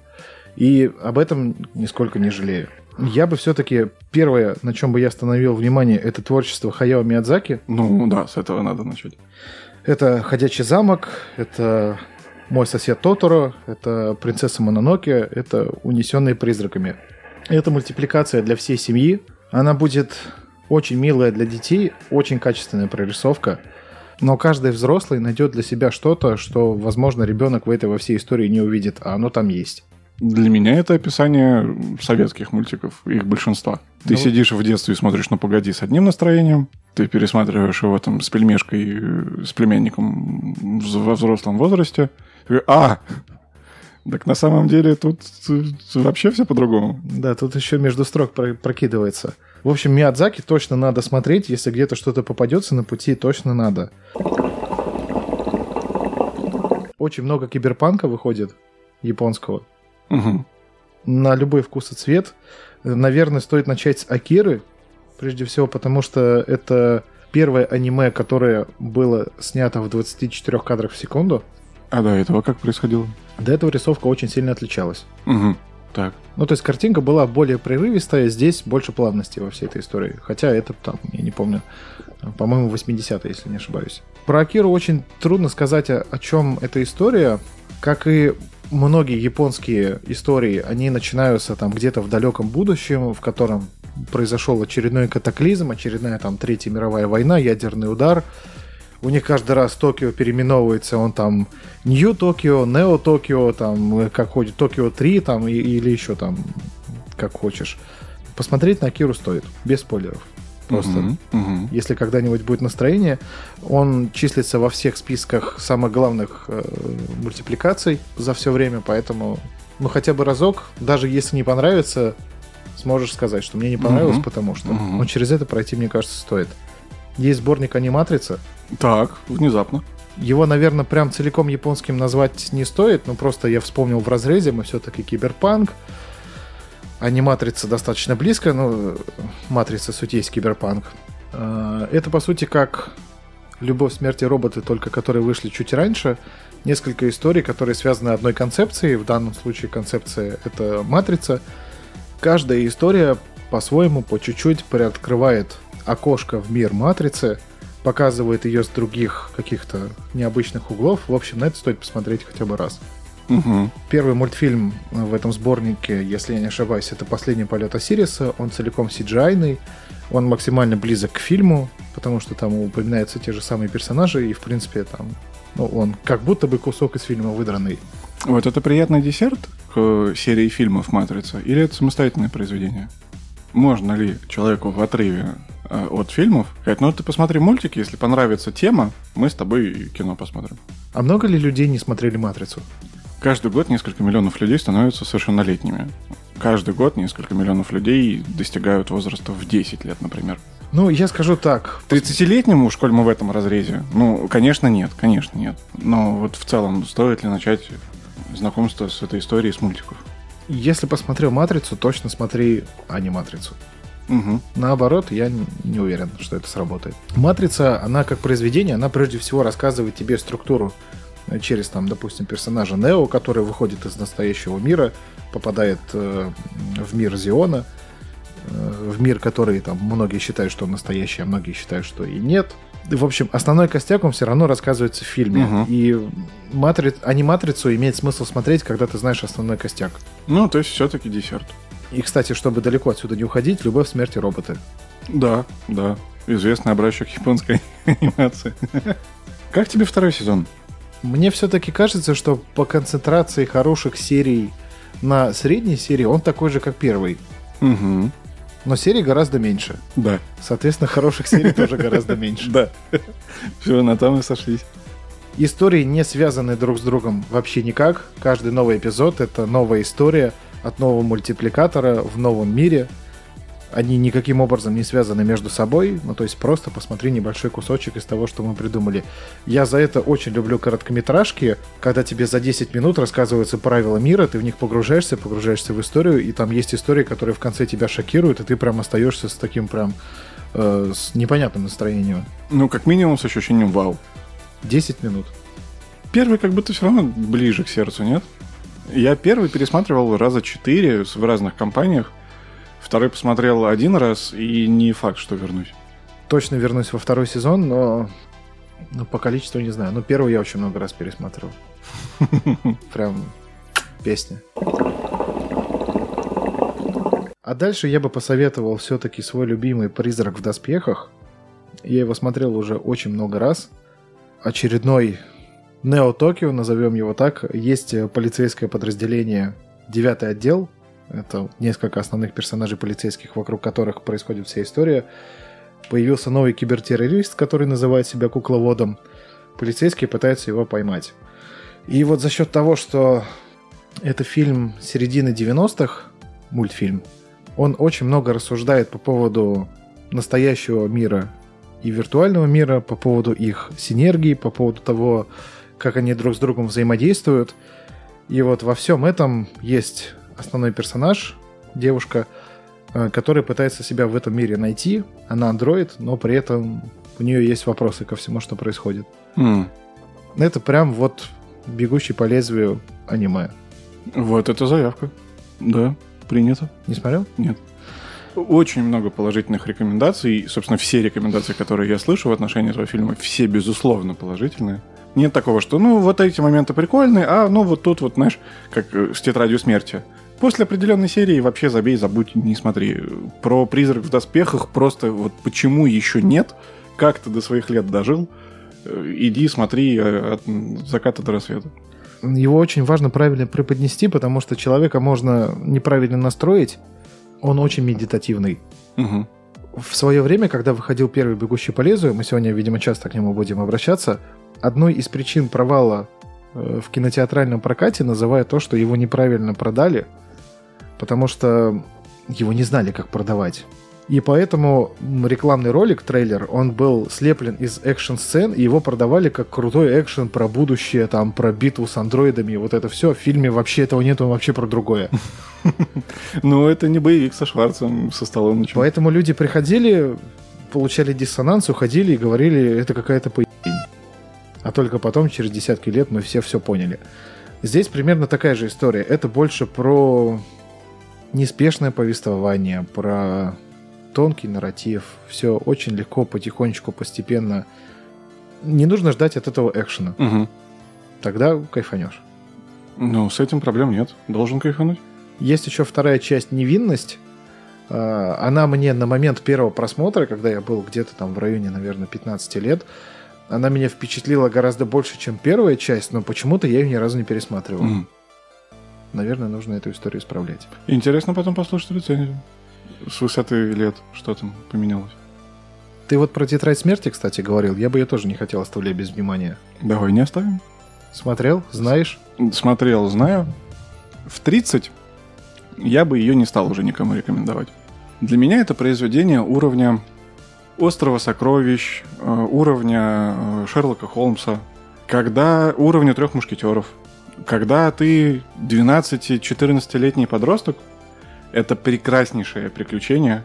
И об этом нисколько не жалею. Я бы все-таки первое, на чем бы я остановил внимание, это творчество Хаяо Миядзаки. Ну, да, с этого надо начать. Это «Ходячий замок», это «Мой сосед Тоторо», это «Принцесса Мононоке», это «Унесенные призраками». Это мультипликация для всей семьи. Она будет очень милая для детей, очень качественная прорисовка. Но каждый взрослый найдет для себя что-то, что, возможно, ребенок в этой во всей истории не увидит, а оно там есть. Для меня это описание советских мультиков, их большинства. Ты Ну- сидишь в детстве и смотришь на «Погоди» с одним настроением, ты пересматриваешь его там с пельмешкой, э, с племянником во взрослом возрасте. А, так на самом деле тут э, вообще все по-другому. Да, тут еще между строк про- прокидывается. В общем, Миядзаки точно надо смотреть, если где-то что-то попадется на пути, точно надо. очень много киберпанка выходит японского. Мгм. На любой вкус и цвет. Наверное, стоит начать с Акиры, прежде всего, потому что это первое аниме, которое было снято в 24 кадрах в секунду. А до этого как происходило? До этого рисовка очень сильно отличалась. Мгм. Так. Ну, то есть картинка была более прерывистая, здесь больше плавности во всей этой истории. Хотя это там, я не помню, по-моему, 80-е, если не ошибаюсь. Про Акиру очень трудно сказать, о, о чем эта история. Как и многие японские истории, они начинаются там где-то в далеком будущем, в котором произошел очередной катаклизм, очередная там Третья мировая война, ядерный удар. У них каждый раз Токио переименовывается, он там Нью Токио, Нео Токио, там, э, как ходит, Токио 3, там, и- или еще там, как хочешь. Посмотреть на Акиру стоит, без спойлеров. Просто. Мгм. Мгм. Если когда-нибудь будет настроение, он числится во всех списках самых главных э, мультипликаций за все время, поэтому, ну, хотя бы разок, даже если не понравится, сможешь сказать, что мне не понравилось, Мгм. потому что. Мгм. Но через это пройти, мне кажется, стоит. Есть сборник аниматрица. Так, внезапно. Его, наверное, прям целиком японским назвать не стоит, но просто я вспомнил в разрезе, мы все-таки киберпанк. Аниматрица достаточно близко, но матрица суть есть киберпанк. Э, Это, по сути, как «Любовь, смерти роботы», только которые вышли чуть раньше. Несколько историй, которые связаны одной концепцией. В данном случае концепция — это матрица. Каждая история по-своему, по чуть-чуть приоткрывает окошко в мир матрицы, показывает ее с других каких-то необычных углов. В общем, на это стоит посмотреть хотя бы раз. Мгм. Первый мультфильм в этом сборнике, если я не ошибаюсь, это «Последний полет Осириса». Он целиком CGI-ный, он максимально близок к фильму, потому что там упоминаются те же самые персонажи, и, в принципе, там, ну, он как будто бы кусок из фильма выдранный. Вот это приятный десерт к серии фильмов «Матрица» или это самостоятельное произведение? Можно ли человеку в отрыве э, от фильмов сказать, ну ты посмотри мультик, если понравится тема, мы с тобой кино посмотрим. А много ли людей не смотрели «Матрицу»? Каждый год несколько миллионов людей становятся совершеннолетними. Каждый год несколько миллионов людей достигают возраста в 10 лет, например. Ну, я скажу так. 30-летнему, школь мы в этом разрезе? Ну, конечно, нет, конечно, нет. Но вот в целом, стоит ли начать знакомство с этой историей с мультиков? Если посмотрел «Матрицу», точно смотри, а не «Матрицу». Угу. Наоборот, я не уверен, что это сработает. Матрица, она как произведение, она прежде всего рассказывает тебе структуру э, через, там, допустим, персонажа Нео, который выходит из настоящего мира, попадает э, в мир Зиона, э, в мир, который там многие считают, что он настоящий, а многие считают, что и нет. В общем, основной костяк он все равно рассказывается в фильме. Мгм. И матри... а не матрицу имеет смысл смотреть, когда ты знаешь основной костяк. Ну, то есть все-таки десерт. И, кстати, чтобы далеко отсюда не уходить, любовь, смерти роботы. Да, да. Известный образчик японской <laughs> анимации. Как тебе второй сезон? Мне все-таки кажется, что по концентрации хороших серий на средней серии он такой же, как первый. Угу. Но серий гораздо меньше. Да. Соответственно, хороших серий тоже гораздо меньше. Да. Все, на том и сошлись. Истории не связаны друг с другом вообще никак. Каждый новый эпизод — это новая история от нового мультипликатора в новом мире. Они никаким образом не связаны между собой. Ну, то есть просто посмотри небольшой кусочек из того, что мы придумали. Я за это очень люблю короткометражки, когда тебе за 10 минут рассказываются правила мира, ты в них погружаешься, погружаешься в историю, и там есть истории, которые в конце тебя шокируют, и ты прям остаешься с таким прям э, с непонятным настроением. Ну, как минимум, с ощущением вау. 10 минут. Первый как будто все равно ближе к сердцу, нет? Я первый пересматривал раза четыре в разных компаниях. Второй посмотрел один раз, и не факт, что вернусь. точно вернусь во второй сезон, но ну, по количеству не знаю. Но первый я очень много раз пересматривал. <laughs> Прям песня. А дальше я бы посоветовал все-таки свой любимый «Призрак в доспехах». Я его смотрел уже очень много раз. Очередной Нео Токио, назовем его так. Есть полицейское подразделение «Девятый отдел». Это несколько основных персонажей полицейских, вокруг которых происходит вся история. Появился новый кибертеррорист, который называет себя кукловодом. Полицейские пытаются его поймать. И вот за счет того, что это фильм середины 90-х, мультфильм, он очень много рассуждает по поводу настоящего мира и виртуального мира, по поводу их синергии, по поводу того, как они друг с другом взаимодействуют. И вот во всем этом есть основной персонаж, девушка, э, которая пытается себя в этом мире найти. Она андроид, но при этом у нее есть вопросы ко всему, что происходит. М. Это прям вот бегущий по лезвию аниме. Вот это заявка. Да, принято. Не смотрел? Нет. Очень много положительных рекомендаций. И, собственно, все рекомендации, которые я слышу в отношении этого фильма, все, безусловно, положительные. Нет такого, что, ну, вот эти моменты прикольные, а, ну, вот тут вот, знаешь, как э, с «Тетрадью смерти». После определенной серии вообще забей, забудь, не смотри. Про «Призрак в доспехах» просто вот почему еще нет, как ты до своих лет дожил, э, иди смотри э, от заката до рассвета. Его очень важно правильно преподнести, потому что человека можно неправильно настроить. Он очень медитативный. Мгм. В свое время, когда выходил первый «Бегущий по лезвию», мы сегодня, видимо, часто к нему будем обращаться, одной из причин провала э, в кинотеатральном прокате называют то, что его неправильно продали, потому что его не знали, как продавать. И поэтому рекламный ролик, трейлер, он был слеплен из экшн-сцен, и его продавали как крутой экшен про будущее, там, про битву с андроидами, и вот это все. В фильме вообще этого нет, он вообще про другое. <laughs> Ну, это не боевик со Шварцем, со Сталлоне. чем. Поэтому люди приходили, получали диссонанс, уходили и говорили, это какая-то поебень. А только потом, через десятки лет, мы все все поняли. Здесь примерно такая же история. Это больше про неспешное повествование, про тонкий нарратив. Все очень легко, потихонечку, постепенно. Не нужно ждать от этого экшена. Мгм. Тогда кайфанешь. Ну, с этим проблем нет. Должен кайфануть. Есть еще вторая часть «Невинность». А, Она мне на момент первого просмотра, когда я был где-то там в районе, наверное, 15 лет, она меня впечатлила гораздо больше, чем первая часть, но почему-то я ее ни разу не пересматривал. Мгм. Наверное, нужно эту историю исправлять. Интересно потом послушать рецензию. С высоты лет что там поменялось. Ты вот про «Тетрадь смерти», кстати, говорил. Я бы ее тоже не хотел оставлять без внимания. Давай не оставим. Смотрел? Знаешь? Смотрел, знаю. В 30 я бы ее не стал уже никому рекомендовать. Для меня это произведение уровня «Острова сокровищ», э, уровня э, Шерлока Холмса, когда уровня трех мушкетеров. Когда ты 12-14-летний подросток, это прекраснейшее приключение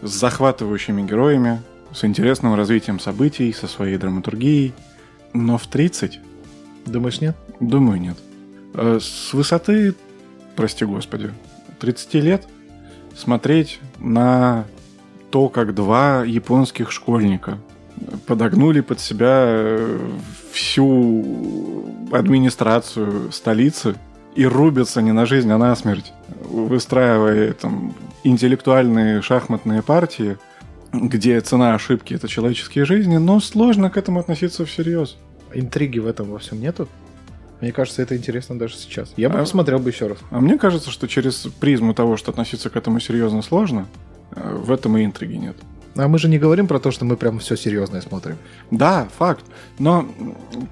с захватывающими героями, с интересным развитием событий, со своей драматургией. Но в 30 Думаешь, нет? Думаю, нет. Э, С высоты, прости господи, 30 лет смотреть на то, как два японских школьника подогнули под себя э, всю администрацию столицы и рубятся не на жизнь, а на смерть, выстраивая там интеллектуальные шахматные партии, где цена ошибки это человеческие жизни, но сложно к этому относиться всерьез. Интриги в этом во всем нету? Мне кажется, это интересно даже сейчас. Я бы А- посмотрел бы еще раз. А мне кажется, что через призму того, что относиться к этому серьезно сложно, э, в этом и интриги нет. А мы же не говорим про то, что мы прям все серьезное смотрим. Да, факт. Но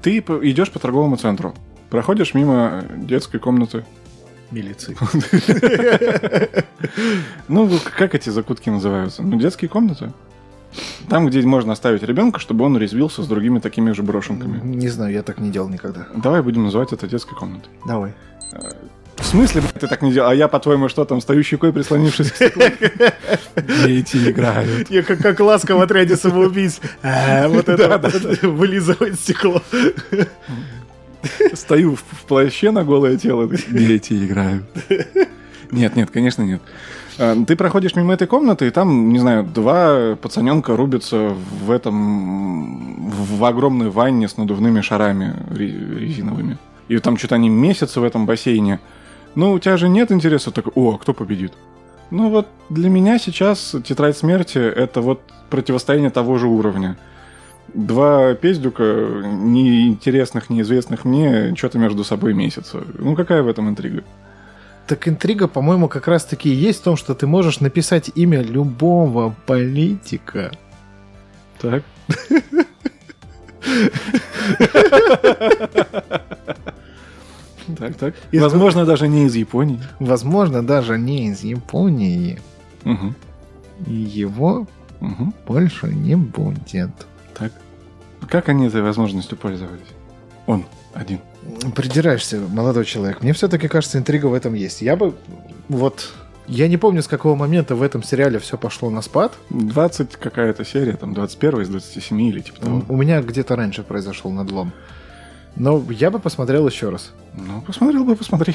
ты идешь по торговому центру, проходишь мимо детской комнаты. Милиции. <laughs> Ну, как эти закутки называются? Ну, детские комнаты. Там, где можно оставить ребенка, чтобы он резвился с другими такими же брошенками. Не знаю, я так не делал никогда. Давай будем называть это детской комнатой. Давай. В смысле, блядь, ты так не делал? А я, по-твоему, что там, стою щекой, прислонившись к стеклу? Дети играют. Я как, как ласка в отряде самоубийц. А, Вот это вылизывает стекло. Стою в, плаще на голое тело. Дети играют. Нет, нет, конечно, нет. А, Ты проходишь мимо этой комнаты, и там, не знаю, два пацаненка рубятся в этом... в огромной ванне с надувными шарами ре- резиновыми. И там что-то они месяцы в этом бассейне. Ну, у тебя же нет интереса такой, о, а кто победит? Ну вот для меня сейчас «Тетрадь смерти» — это вот противостояние того же уровня. Два пиздюка, неинтересных, неизвестных мне, что-то между собой месяца. Ну какая в этом интрига? Так интрига, по-моему, как раз-таки и есть в том, что ты можешь написать имя любого политика. Так. <laughs> Так, так. Из- Возможно, даже не из Японии. Возможно, даже не из Японии. И его мгм. больше не будет. Так. Как они этой возможностью пользовались? Он один. Придираешься, молодой человек. Мне все-таки кажется, интрига в этом есть. Я бы вот... Я не помню, с какого момента в этом сериале все пошло на спад. 20 какая-то серия, там 21 из 27 или типа того. У меня где-то раньше произошел надлом. Но я бы посмотрел еще раз. Ну, посмотрел бы, посмотри.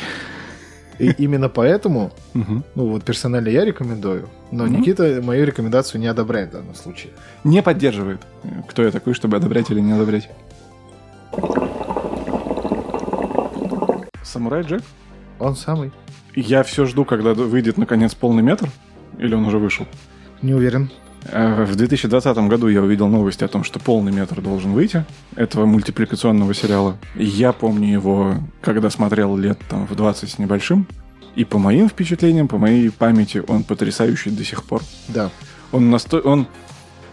И именно поэтому, ну вот персонально я рекомендую, но. Никита мою рекомендацию не одобряет в данном случае. Не поддерживает. Кто я такой, чтобы одобрять или не одобрять? Самурай Джек? Он самый. Я все жду, когда выйдет наконец полный метр. Или он уже вышел? Не уверен. Э, В 2020 году я увидел новости о том, что полный метр должен выйти этого мультипликационного сериала. Я помню его, когда смотрел лет там в 20 с небольшим. И по моим впечатлениям, по моей памяти, он потрясающий до сих пор. Да. Он, насто... он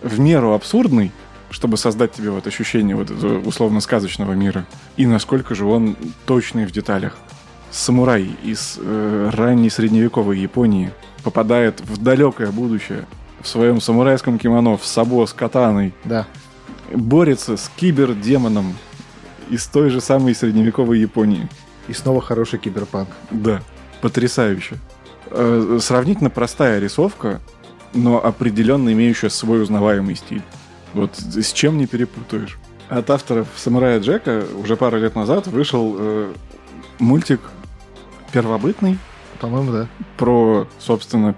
в меру абсурдный, чтобы создать тебе вот ощущение вот этого условно-сказочного мира. И насколько же он точный в деталях. Самурай из э, ранней средневековой Японии попадает в далекое будущее в своем самурайском кимоно, в сабо с катаной, Да. борется с кибердемоном из той же самой средневековой Японии. И снова хороший киберпанк. Да, потрясающе. Э, сравнительно простая рисовка, но определенно имеющая свой узнаваемый стиль. Вот с чем не перепутаешь. От авторов «Самурая Джека» уже пару лет назад вышел э, мультик первобытный По-моему, да. про, собственно,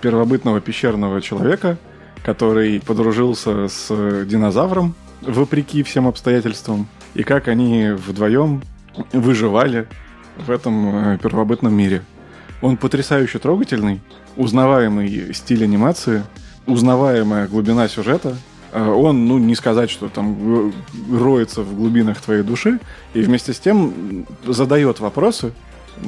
первобытного пещерного человека, который подружился с э, динозавром, вопреки всем обстоятельствам, и как они вдвоем выживали в этом э, первобытном мире. Он потрясающе трогательный, узнаваемый стиль анимации, узнаваемая глубина сюжета. Э, Он, ну, не сказать, что там роется в глубинах твоей души, и вместе с тем задает вопросы,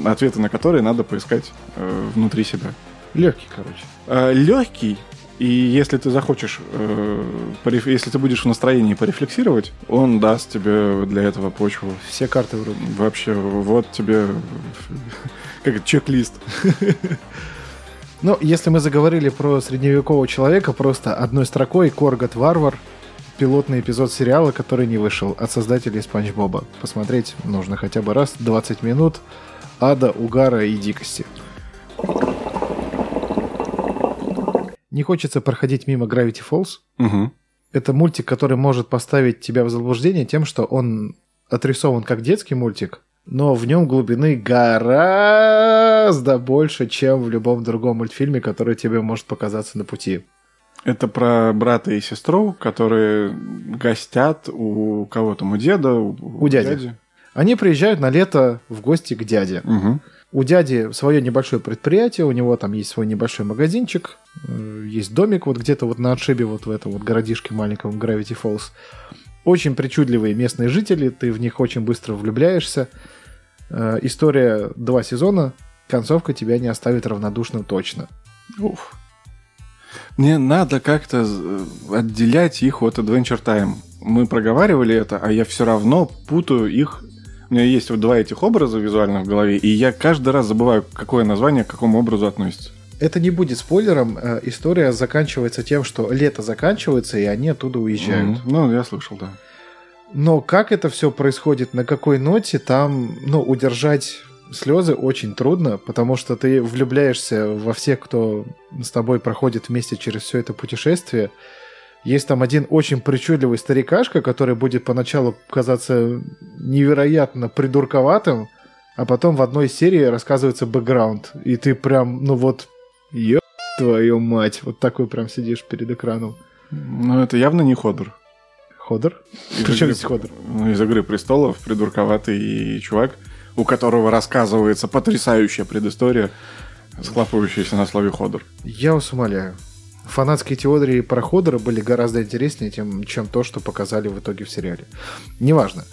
ответы на которые надо поискать э, внутри себя. Легкий, короче. легкий, и если ты захочешь, э, пореф- если ты будешь в настроении порефлексировать, он даст тебе для этого почву. Все карты в руки. Вообще, вот тебе как это, чек-лист. Ну, если мы заговорили про средневекового человека, просто одной строкой Коргот Варвар, пилотный эпизод сериала, который не вышел, от создателей Спанч Боба. Посмотреть нужно хотя бы раз, 20 минут ада, угара и дикости. Не хочется проходить мимо Gravity Falls. Мгм. Это мультик, который может поставить тебя в заблуждение тем, что он отрисован как детский мультик, но в нем глубины гораздо больше, чем в любом другом мультфильме, который тебе может показаться на пути. Это про брата и сестру, которые гостят у кого там, у деда, у, У дяди. Они приезжают на лето в гости к дяде. Мгм. У дяди свое небольшое предприятие, у него там есть свой небольшой магазинчик, э, есть домик вот где-то вот на отшибе вот в этом вот городишке маленьком Gravity Falls. Очень причудливые местные жители, ты в них очень быстро влюбляешься. Э, История два сезона, концовка тебя не оставит равнодушным точно. Уф. Мне надо как-то э, отделять их от Adventure Time. Мы проговаривали это, а я все равно путаю их. У меня есть вот два этих образа визуально в голове, и я каждый раз забываю, какое название к какому образу относится. Это не будет спойлером, э, история заканчивается тем, что лето заканчивается, и они оттуда уезжают. Мгм. Ну, я слышал, да. Но как это все происходит, на какой ноте, там, ну, удержать слезы очень трудно, потому что ты влюбляешься во всех, кто с тобой проходит вместе через все это путешествие. Есть там один очень причудливый старикашка, который будет поначалу казаться невероятно придурковатым, а потом в одной серии рассказывается бэкграунд, и ты прям, ну вот, ё твою мать, вот такой прям сидишь перед экраном. Ну, это явно не Ходор. Ходор? Из Причем «Игры- здесь Ходор? Ну, из «Игры престолов» придурковатый чувак, у которого рассказывается потрясающая предыстория, схлапывающаяся на слове Ходор. Я вас умоляю. Фанатские теории про Ходора были гораздо интереснее, тем, чем то, что показали в итоге в сериале. Неважно.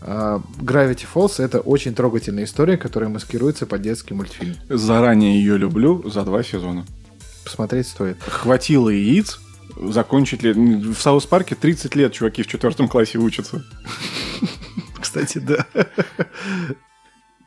А, Gravity Falls — это очень трогательная история, которая маскируется под детский мультфильм. Заранее ее люблю за два сезона. Посмотреть стоит. Хватило яиц закончить ли... В Саус Парке 30 лет чуваки в четвертом классе учатся. <laughs> Кстати, да.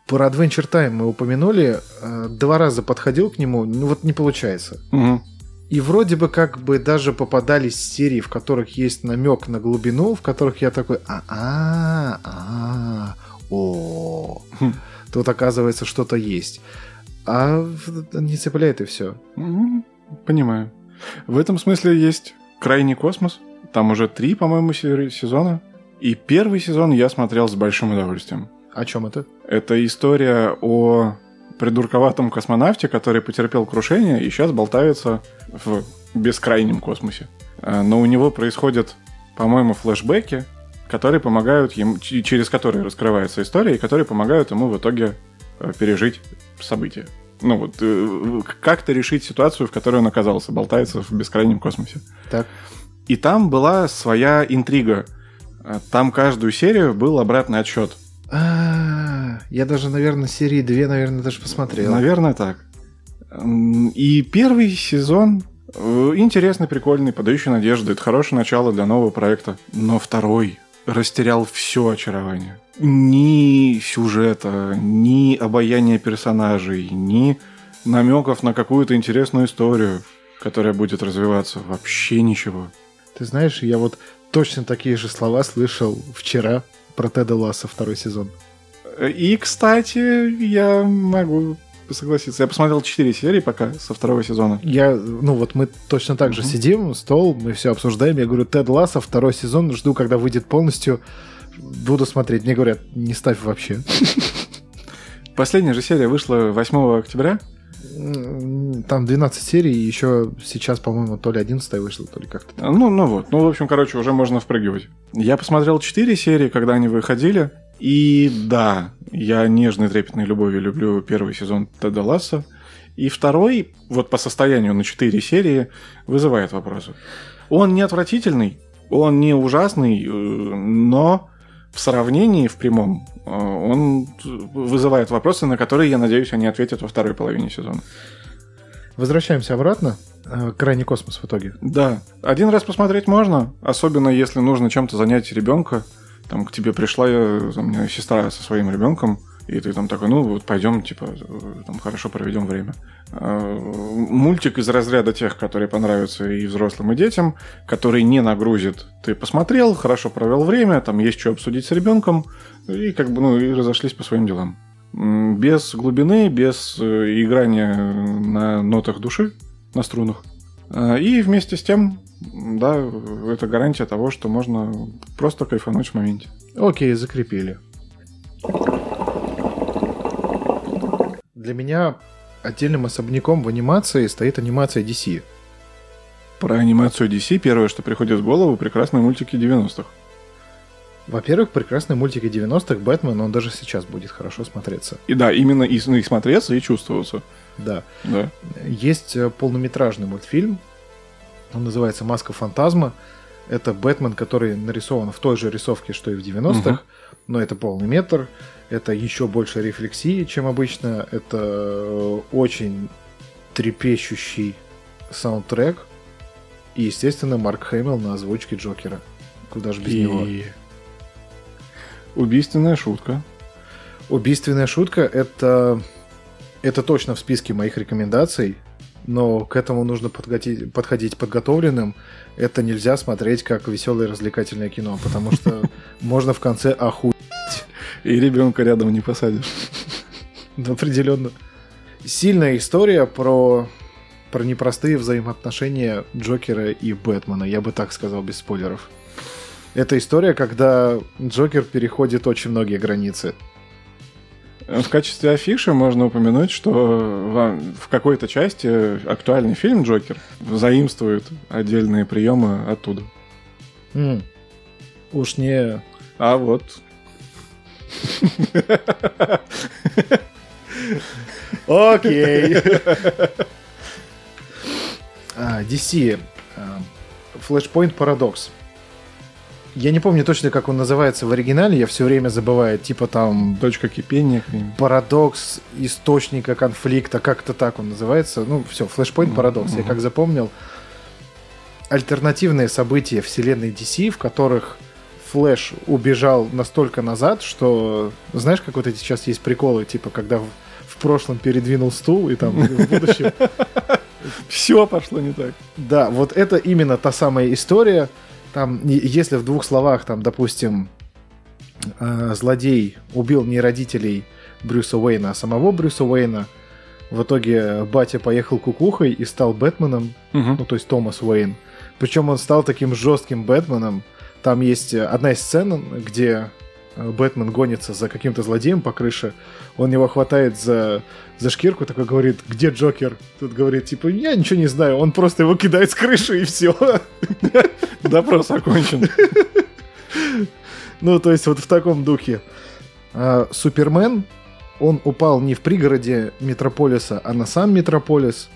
Про Adventure Time мы упомянули. Э, Два раза подходил к нему, ну вот не получается. Мгм. И вроде бы как бы даже попадались серии, в которых есть намек на глубину, в которых я такой, а а а о, тут оказывается что-то есть. А не цепляет и все. Понимаю. В этом смысле есть крайний космос. Там уже три, по-моему, се- сезона. И первый сезон я смотрел с большим удовольствием. О чем это? Это история о придурковатом космонавте, который потерпел крушение и сейчас болтается в бескрайнем космосе. А, Но у него происходят, по-моему, флешбеки, которые помогают ему, через которые раскрывается история, и которые помогают ему в итоге э, пережить события. Ну вот, э, как-то решить ситуацию, в которой он оказался, болтается в бескрайнем космосе. Так. И там была своя интрига. Там каждую серию был обратный отсчет. А, я даже, наверное, серии две, наверное, даже посмотрел. Наверное, так. И первый сезон э, интересный, прикольный, подающий надежды. Это хорошее начало для нового проекта. Но второй растерял все очарование. Ни сюжета, ни обаяния персонажей, ни намеков на какую-то интересную историю, которая будет развиваться. Вообще ничего. Ты знаешь, я вот точно такие же слова слышал вчера про Теда Ласса второй сезон. И, кстати, я могу согласиться. Я посмотрел 4 серии пока со второго сезона. Я, ну вот мы точно так же Мгм. сидим, стол, мы все обсуждаем. Я говорю, Тед Ласса, второй сезон, жду, когда выйдет полностью. Буду смотреть. Мне говорят, не ставь вообще. Последняя же серия вышла 8 октября. Там 12 серий, и еще сейчас, по-моему, то ли 11 вышло, то ли как-то. так. Ну, ну вот. Ну, в общем, короче, уже можно впрыгивать. Я посмотрел 4 серии, когда они выходили. И да, я нежной трепетной любовью люблю первый сезон Теда Ласса. И второй, вот по состоянию на 4 серии, вызывает вопросы. Он не отвратительный, он не ужасный, э, но в сравнении в прямом э, он вызывает вопросы, на которые, я надеюсь, они ответят во второй половине сезона. Возвращаемся обратно. Э, Крайний космос в итоге. Да, один раз посмотреть можно, особенно если нужно чем-то занять ребенка. Там к тебе пришла там, у меня сестра со своим ребенком, и ты там такой, ну вот пойдем, типа, э, там хорошо проведем время. Э, Мультик из разряда тех, которые понравятся и взрослым, и детям, который не нагрузит. Ты посмотрел, хорошо провел время, там есть что обсудить с ребенком, и как бы, ну, и разошлись по своим делам. Без глубины, без э, играния на нотах души, на струнах. А, И вместе с тем, да, это гарантия того, что можно просто кайфануть в моменте. Окей, закрепили. Для меня отдельным особняком в анимации стоит анимация DC. Про анимацию DC первое, что приходит в голову, прекрасные мультики 90-х. Во-первых, прекрасные мультики 90-х, Бэтмен, он даже сейчас будет хорошо смотреться. И да, именно и, ну, и смотреться, и чувствоваться. Да. Да. Есть э, полнометражный мультфильм, он называется «Маска фантазма». Это Бэтмен, который нарисован в той же рисовке, что и в 90-х, Мгм. но это полный метр, это еще больше рефлексии, чем обычно, это э, очень трепещущий саундтрек, и, естественно, Марк Хэмилл на озвучке Джокера. Куда же без него? Убийственная шутка. Убийственная шутка это, это точно в списке моих рекомендаций, но к этому нужно подготовить, подходить подготовленным. Это нельзя смотреть как веселое развлекательное кино, потому что <laughs> можно в конце оху... И ребенка рядом не посадишь. <laughs> Ну, определенно. Сильная история про, про непростые взаимоотношения Джокера и Бэтмена, я бы так сказал, без спойлеров. Это история, когда Джокер переходит очень многие границы. В качестве афиши можно упомянуть, что в какой-то части актуальный фильм «Джокер» заимствует отдельные приемы оттуда. М. Уж не А вот Окей. <laughs> А, DC. а, Flashpoint Paradox. Я не помню точно, как он называется в оригинале, я все время забываю. Типа там точка кипения. парадокс источника конфликта, как-то так он называется. Ну, все, Flashpoint Paradox, я мгм. как запомнил. Альтернативные события вселенной DC, в которых Флэш убежал настолько назад, что... Знаешь, как вот эти сейчас есть приколы, типа, когда в, в прошлом передвинул стул, и там в будущем... <laughs> Все пошло не так. Да, вот это именно та самая история. Там, если в двух словах, там, допустим, э, злодей убил не родителей Брюса Уэйна, а самого Брюса Уэйна. В итоге батя поехал кукухой и стал Бэтменом, Мгм. ну то есть Томас Уэйн. Причем он стал таким жестким Бэтменом. Там есть одна из сцен, где э, Бэтмен гонится за каким-то злодеем по крыше. Он его хватает за, за шкирку, такой говорит, где Джокер? Тут говорит, типа, я ничего не знаю. Он просто его кидает с крыши и все. <laughs> Допрос окончен. Ну, то есть вот в таком духе. А, Супермен, он упал не в пригороде Метрополиса, а на сам Метрополис.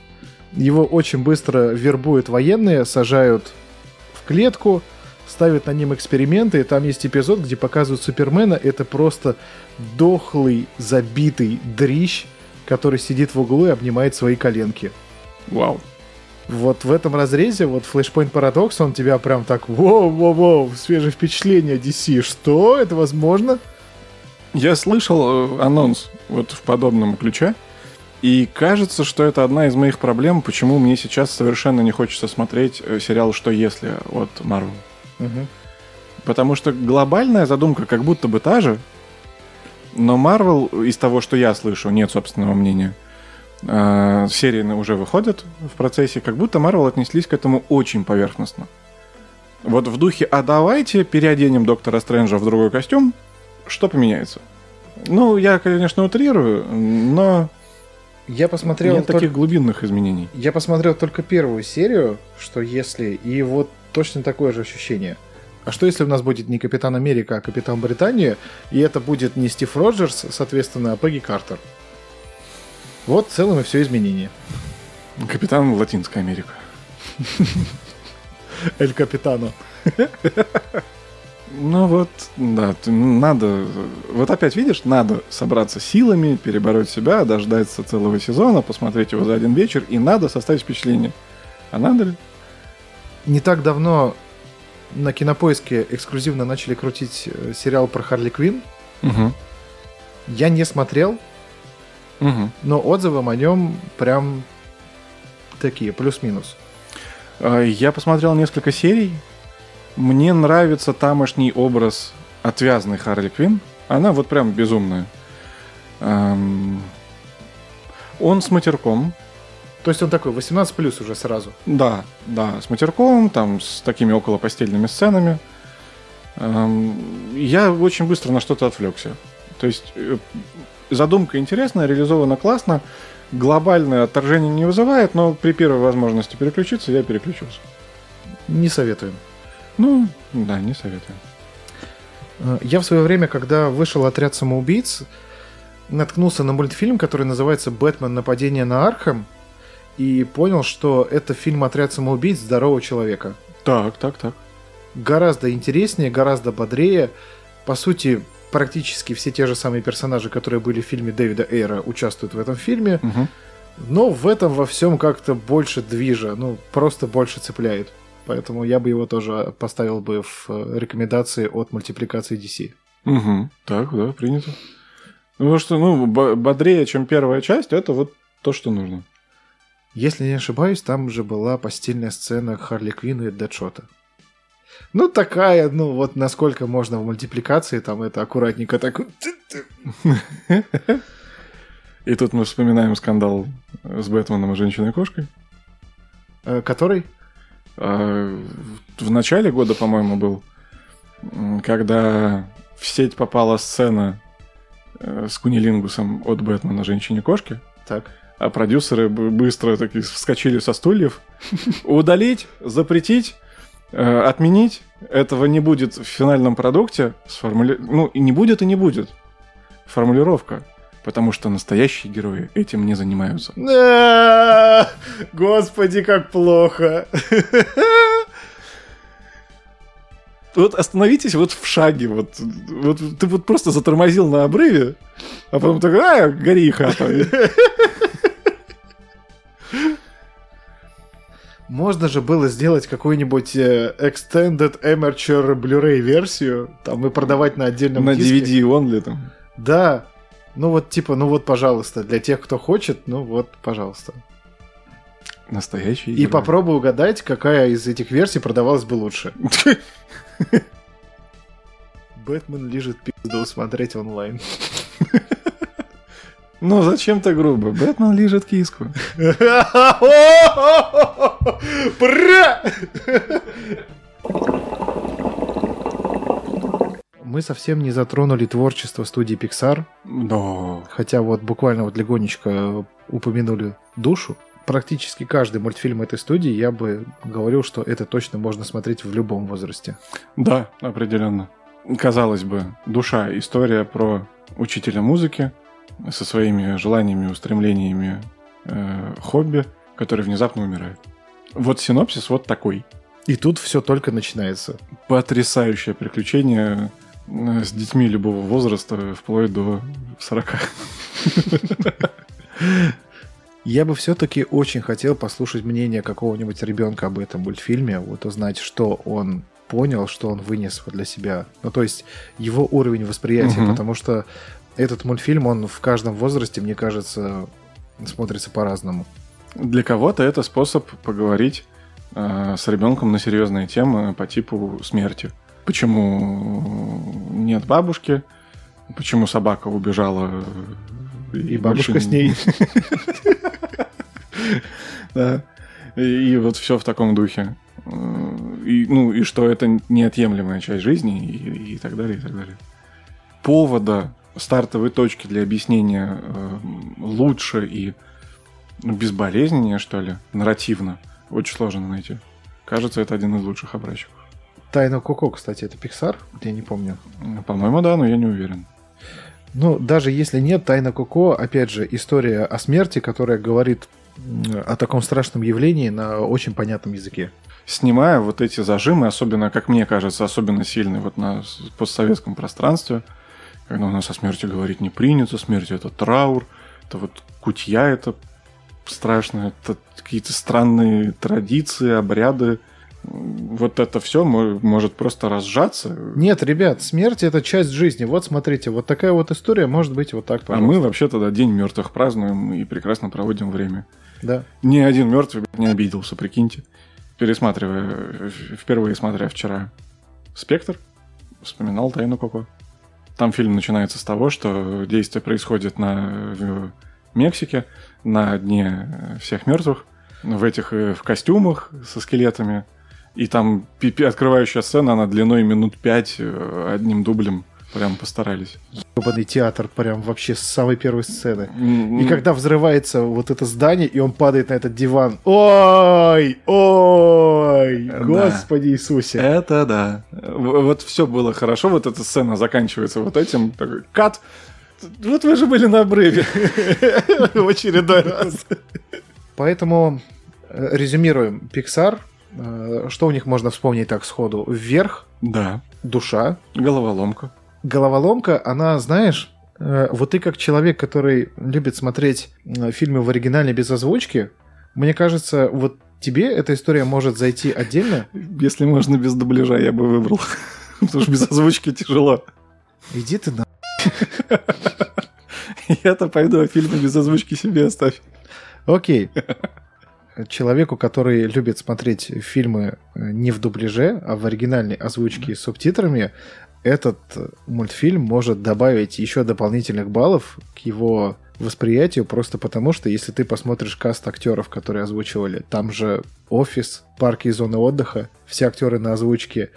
Его очень быстро вербуют военные, сажают в клетку, ставят на ним эксперименты. И там есть эпизод, где показывают Супермена. Это просто дохлый, забитый дрищ, который сидит в углу и обнимает свои коленки. Вау. Вот в этом разрезе, вот Flashpoint Paradox, он тебя прям так, воу-воу-воу, свежее впечатление DC. Что? Это возможно? Я слышал э, анонс вот в подобном ключе, и кажется, что это одна из моих проблем, почему мне сейчас совершенно не хочется смотреть э, сериал «Что если» от Marvel. Потому что глобальная задумка как будто бы та же, но Marvel, из того, что я слышу, нет собственного мнения, э, серии уже выходят в процессе, как будто Marvel отнеслись к этому очень поверхностно. Вот в духе «А давайте переоденем Доктора Стрэнджа в другой костюм, что поменяется?» Ну, я, конечно, утрирую, но Я посмотрел, нет только- таких глубинных изменений. я посмотрел только первую серию, что если, и вот точно такое же ощущение. А что если у нас будет не Капитан Америка, а Капитан Британия, и это будет не Стив Роджерс, соответственно, а Пегги Картер? Вот в целом и все изменение. Капитан Латинская Америка. <laughs> Эль Капитано. Ну вот, да, ну, надо... Вот опять видишь, надо собраться силами, перебороть себя, дождаться целого сезона, посмотреть его за один вечер, и надо составить впечатление. А надо ли? Не так давно на Кинопоиске эксклюзивно начали крутить э, сериал про Харли Квин. Угу. Я не смотрел, Угу. но отзывам о нем прям такие, плюс-минус. А, Я посмотрел несколько серий. Мне нравится тамошний образ отвязной Харли Квин. Она вот прям безумная. Он с матерком. То есть он такой 18 плюс уже сразу. Да, да, с матерком, там, с такими около постельными сценами. Ам, Я очень быстро на что-то отвлекся. То есть э, задумка интересная, реализована классно. Глобальное отторжение не вызывает, но при первой возможности переключиться я переключился. Не советуем. Ну, да, не советую. Э, Я в свое время, когда вышел отряд самоубийц, наткнулся на мультфильм, который называется «Бэтмен. Нападение на Архам», и понял, что это фильм «Отряд самоубийц. Здорового человека». Так, так, так. Гораздо интереснее, гораздо бодрее. По сути, практически все те же самые персонажи, которые были в фильме Дэвида Эйра, участвуют в этом фильме. Мгм. Но в этом во всем как-то больше движа, ну, просто больше цепляет. Поэтому я бы его тоже поставил бы в э, рекомендации от мультипликации DC. Мгм. Так, да, принято. Потому что, ну, бо- бодрее, чем первая часть, это вот то, что нужно. Если не ошибаюсь, там же была постельная сцена Харли Квинн и Дэдшота. Ну, такая, ну, вот насколько можно в мультипликации, там это аккуратненько так... И тут мы вспоминаем скандал с Бэтменом и женщиной-кошкой. Э, Который? А, В начале года, по-моему, был, когда в сеть попала сцена э, с кунилингусом от Бэтмена женщине-кошки, Так. а продюсеры быстро такие вскочили со стульев. Удалить, запретить, э, отменить. Этого не будет в финальном продукте. Сформули... Ну, и не будет, и не будет. Формулировка. Потому что настоящие герои этим не занимаются. Господи, как плохо. Вот остановитесь вот в шаге. Вот, вот ты вот просто затормозил на обрыве, а потом такой, а, гори хата. Можно же было сделать какую-нибудь э, Extended Amateur Blu-ray версию, там и продавать на отдельном На диске. DVD only там. Да. Ну вот типа, ну вот, пожалуйста, для тех, кто хочет, ну вот, пожалуйста. Настоящие И попробуй угадать, какая из этих версий продавалась бы лучше. <laughs> Бэтмен лежит пизду смотреть онлайн. <laughs> Ну, зачем так грубо? Бэтмен лежит киску. Мы совсем не затронули творчество студии Pixar, Да. хотя вот буквально вот легонечко упомянули душу. Практически каждый мультфильм этой студии я бы говорил, что это точно можно смотреть в любом возрасте. Да, определенно. Казалось бы, душа, история про учителя музыки со своими желаниями, устремлениями, э, хобби, который внезапно умирает. Вот синопсис вот такой. И тут все только начинается. Потрясающее приключение э, с детьми любого возраста, вплоть до 40. Я бы все-таки очень хотел послушать мнение какого-нибудь ребенка об этом мультфильме, вот узнать, что он понял, что он вынес для себя. Ну, то есть его уровень восприятия, Мгм. потому что этот мультфильм, он в каждом возрасте, мне кажется, смотрится по-разному. Для кого-то это способ поговорить э, с ребенком на серьезные темы по типу смерти. Почему нет бабушки? Почему собака убежала? э, И бабушка больше с ней. <laughs> Да. И, и вот все в таком духе. И, ну, и что это неотъемлемая часть жизни, и, и так далее, и так далее. Повода, стартовой точки для объяснения э, лучше и безболезненнее, что ли, нарративно, очень сложно найти. Кажется, это один из лучших образчиков. Тайна Коко, кстати, это Pixar? Я не помню. По-моему, да, но я не уверен. Ну, даже если нет, Тайна Коко, опять же, история о смерти, которая говорит о таком страшном явлении на очень понятном языке. Снимая вот эти зажимы, особенно, как мне кажется, особенно сильные вот на постсоветском пространстве, когда у нас о смерти говорить не принято, смерть это траур, это вот кутья это страшно, это какие-то странные традиции, обряды. Вот это все может просто разжаться. Нет, ребят, смерть это часть жизни. Вот смотрите, вот такая вот история может быть вот так. А пожалуйста. мы вообще тогда День мертвых празднуем и прекрасно проводим время. Да. Ни один мертвый не обиделся, прикиньте. Пересматривая, впервые смотря вчера «Спектр», вспоминал «Тайну Коко». Там фильм начинается с того, что действие происходит на, Мексике, на дне э, всех мертвых, в этих э, в костюмах со скелетами. И там пи- пи- открывающая сцена, она длиной минут пять э, одним дублем прям постарались. Ебаный театр прям вообще с самой первой сцены. М, И когда взрывается вот это здание, и он падает на этот диван. Ой! Ой! Да. Господи Иисусе! Это да. Вот все было хорошо, вот эта сцена заканчивается вот этим. Такой, кат! Вот вы же были на обрыве. <laughs> В очередной раз. Поэтому э, резюмируем. Pixar. э, Что у них можно вспомнить так сходу? Вверх, Да. душа, Головоломка. Головоломка, она, знаешь, э, вот ты как человек, который любит смотреть э, фильмы в оригинале без озвучки, мне кажется, вот тебе эта история может зайти отдельно. Если можно без дубляжа, я бы выбрал. <laughs> Потому что без озвучки тяжело. Иди ты на... Я-то пойду, а фильмы без озвучки себе оставь. Окей. Человеку, который любит смотреть фильмы э, не в дубляже, а в оригинальной озвучке с субтитрами, этот мультфильм может добавить еще дополнительных баллов к его восприятию, просто потому что если ты посмотришь каст актеров, которые озвучивали, там же офис, парки и зоны отдыха, все актеры на озвучке,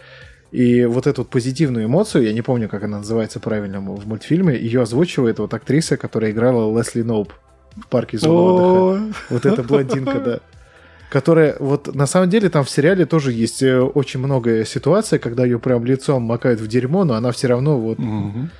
и вот эту вот позитивную эмоцию, я не помню, как она называется правильно в мультфильме, ее озвучивает вот актриса, которая играла Лесли Ноуп в парке зоны отдыха. Вот эта блондинка, <laughs> да. Которая, вот на самом деле там в сериале тоже есть э, очень много ситуаций, когда ее прям лицом макают в дерьмо, но она все равно вот Мгм.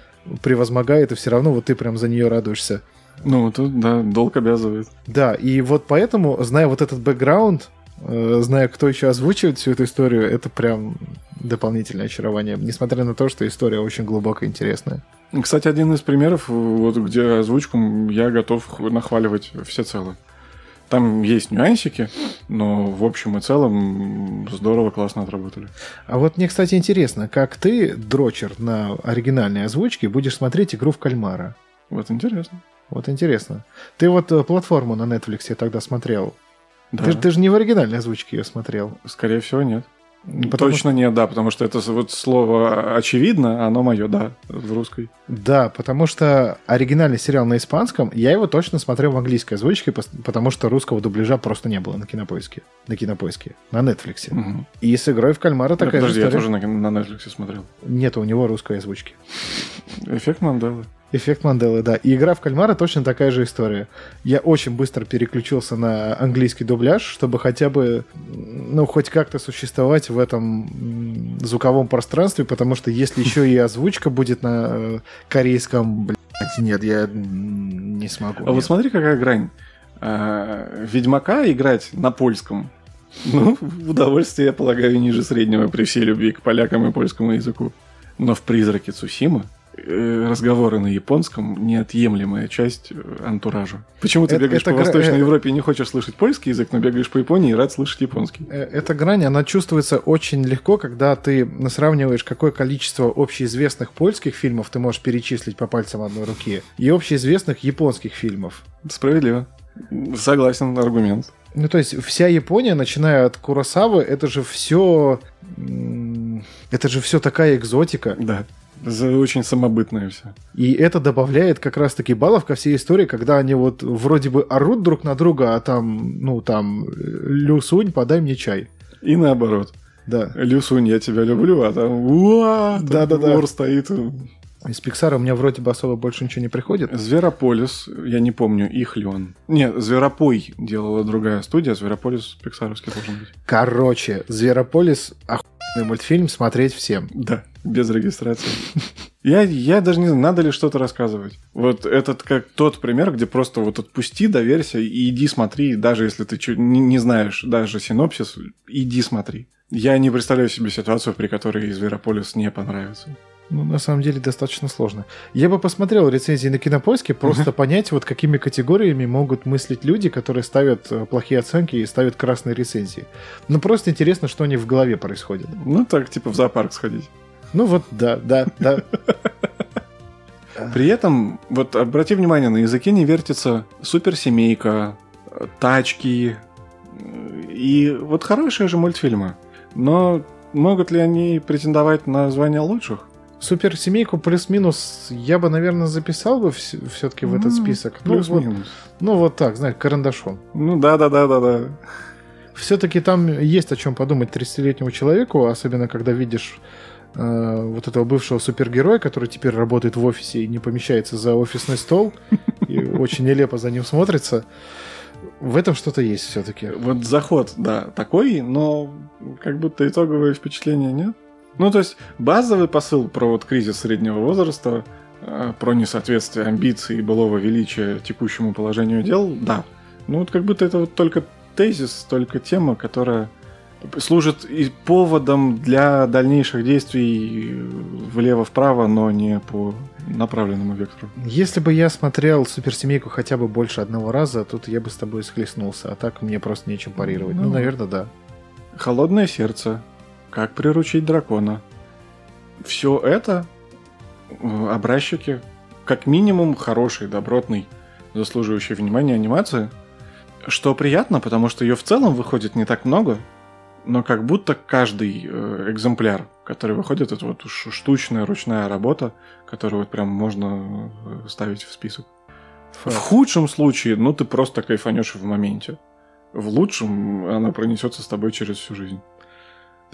превозмогает, и все равно вот ты прям за нее радуешься. Ну, тут, да, долг обязывает. Да, и вот поэтому, зная вот этот бэкграунд, э, зная, кто еще озвучивает всю эту историю, это прям дополнительное очарование, несмотря на то, что история очень глубокая и интересная. Кстати, один из примеров, вот где озвучку я готов нахваливать всецело. Там есть нюансики, но в общем и целом здорово, классно отработали. А вот мне, кстати, интересно, как ты, дрочер на оригинальной озвучке, будешь смотреть игру в кальмара? Вот интересно. Вот интересно. Ты вот э, платформу на Netflix тогда смотрел. Да. Ты, ты же не в оригинальной озвучке ее смотрел. Скорее всего, нет. Потому Точно нет, да, потому что это вот слово очевидно, оно мое, да, в русской. Да, потому что оригинальный сериал на испанском, я его точно смотрел в английской озвучке, потому что русского дубляжа просто не было на кинопоиске. На кинопоиске. На Нетфликсе. Мгм. И с игрой в кальмара Да, такая подожди, же я история. тоже на, на Netflix смотрел. Нет у него русской озвучки. Эффект Манделы. Эффект Манделы, да. И игра в кальмара точно такая же история. Я очень быстро переключился на английский дубляж, чтобы хотя бы, ну, хоть как-то существовать в этом звуковом пространстве, потому что если еще и озвучка будет на э, корейском, блядь, нет, я не смогу. А вот смотри, какая грань. А, Ведьмака играть на польском. Ну, удовольствие, я полагаю, ниже среднего при всей любви к полякам и польскому языку. Но в «Призраке Цусимы» э, разговоры на японском неотъемлемая часть э, антуража. Почему ты Это- бегаешь это по гра- Восточной э- Европе и не хочешь слышать польский язык, но бегаешь по Японии и рад слышать японский? Э, Эта грань, она чувствуется очень легко, когда ты сравниваешь, какое количество общеизвестных польских фильмов ты можешь перечислить по пальцам одной руки, и общеизвестных японских фильмов. Справедливо. Согласен, аргумент. Ну, то есть вся Япония, начиная от Куросавы, это же все... Это же все такая экзотика. Да. За очень самобытное все. И это добавляет как раз-таки баллов ко всей истории, когда они вот вроде бы орут друг на друга, а там, ну, там, Лю Сунь, подай мне чай. И наоборот. Да. Люсунь, я тебя люблю, а там уа, там Да-да-да. вор стоит. Из Пиксара у меня вроде бы особо больше ничего не приходит. Зверополис, я не помню, их ли он. Нет, Зверопой делала другая студия, Зверополис пиксаровский должен быть. Короче, Зверополис охуенный мультфильм смотреть всем. Да, без регистрации. Я, я даже не знаю, надо ли что-то рассказывать. Вот этот как тот пример, где просто вот отпусти, доверься и иди смотри, даже если ты чё- не, не знаешь даже синопсис, иди смотри. Я не представляю себе ситуацию, при которой Зверополис не понравится. Ну, на самом деле, достаточно сложно. Я бы посмотрел рецензии на Кинопоиске, просто понять, вот какими категориями могут мыслить люди, которые ставят э, плохие оценки и ставят красные рецензии. Ну, просто интересно, что у них в голове происходит. Ну так, типа в зоопарк сходить. Ну, вот, да, да, да. При этом, вот обрати внимание, на языке не вертится суперсемейка, тачки и вот хорошие же мультфильмы. Но могут ли они претендовать на звание лучших? Суперсемейку плюс-минус я бы, наверное, записал бы все-таки в этот список. Ну, вот, Плюс-минус. ну, вот так, знаешь, карандашом. Ну да, да, да, да, да. Все-таки там есть о чем подумать 30-летнему человеку, особенно когда видишь э, вот этого бывшего супергероя, который теперь работает в офисе и не помещается за офисный стол, <laughs> и очень нелепо за ним смотрится. В этом что-то есть все-таки. Вот заход, да, такой, но как будто итоговое впечатление нет. Ну, то есть базовый посыл про вот кризис среднего возраста, э, про несоответствие амбиций и былого величия текущему положению дел, да. Ну, вот как будто это вот только тезис, только тема, которая служит и поводом для дальнейших действий влево-вправо, но не по направленному вектору. Если бы я смотрел суперсемейку хотя бы больше одного раза, тут я бы с тобой схлестнулся, а так мне просто нечем парировать. Ну, Ну. наверное, да. Холодное сердце. Как приручить дракона. Все это э, образчики, как минимум, хороший, добротный, заслуживающий внимания анимации. Что приятно, потому что ее в целом выходит не так много, но как будто каждый э, экземпляр, который выходит, это вот штучная ручная работа, которую вот прям можно э, ставить в список. В худшем случае, ну ты просто кайфанешь в моменте. В лучшем она пронесется с тобой через всю жизнь.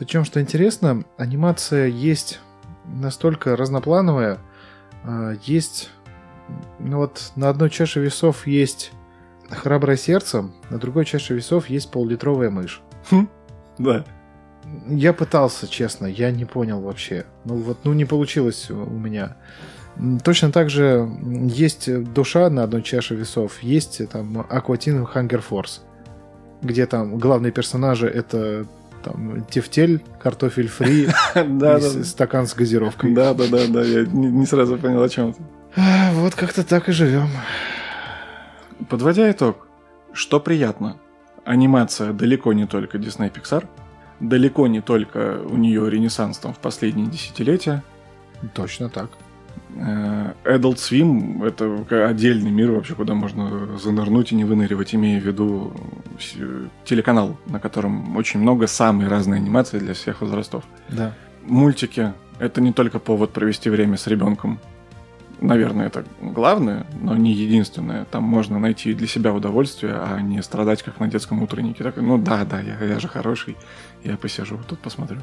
Причем, что интересно, анимация есть настолько разноплановая, а, есть, ну вот на одной чаше весов есть храброе сердце, на другой чаше весов есть поллитровая мышь. Да. Я пытался, честно, я не понял вообще. Ну вот, ну не получилось у меня. Точно так же есть душа на одной чаше весов, есть э, там Aquatine Hunger Force, где там главные персонажи это там тефтель, картофель фри <laughs> и стакан с газировкой. Да, да, да, да, я не, не сразу понял, о чем ты. А, Вот как-то так и живем. Подводя итог, что приятно, анимация далеко не только Disney Pixar, далеко не только у нее ренессанс там в последние десятилетия. Точно так. Э, Adult Swim — это отдельный мир вообще, куда можно занырнуть и не выныривать, имея в виду с- телеканал, на котором очень много самой разной анимации для всех возрастов. Да. Мультики — это не только повод провести время с ребенком. Наверное, это главное, но не единственное. Там можно найти для себя удовольствие, а не страдать, как на детском утреннике. Такой, ну да, да, я, я же хороший, я посижу, тут посмотрю.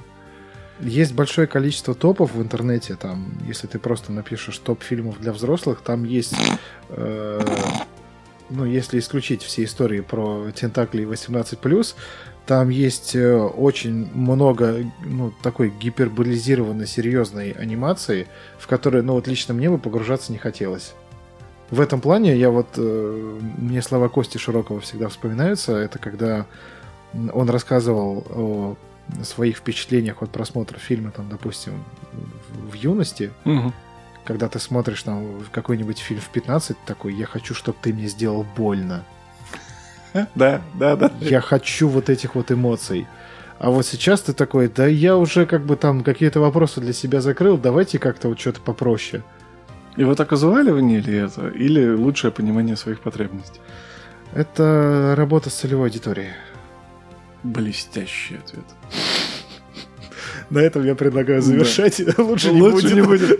Есть большое количество топов в интернете. Там, если ты просто напишешь топ фильмов для взрослых, там есть, э, ну, если исключить все истории про тентакли 18+, там есть э, очень много, ну, такой гиперболизированной, серьезной анимации, в которой, ну, вот лично мне бы погружаться не хотелось. В этом плане я вот, э, мне слова Кости Широкого всегда вспоминаются. Это когда он рассказывал о своих впечатлениях от просмотра фильма, там, допустим, в, юности, Мгм. когда ты смотришь там какой-нибудь фильм в 15, такой, я хочу, чтобы ты мне сделал больно. <laughs> Да, да, да. Я хочу вот этих вот эмоций. А вот сейчас ты такой, да я уже как бы там какие-то вопросы для себя закрыл, давайте как-то вот что-то попроще. И вот оказывали ли это? Или лучшее понимание своих потребностей? Это работа с целевой аудиторией. Блестящий ответ. На этом я предлагаю завершать. Лучше <laughs> Лучше не будет.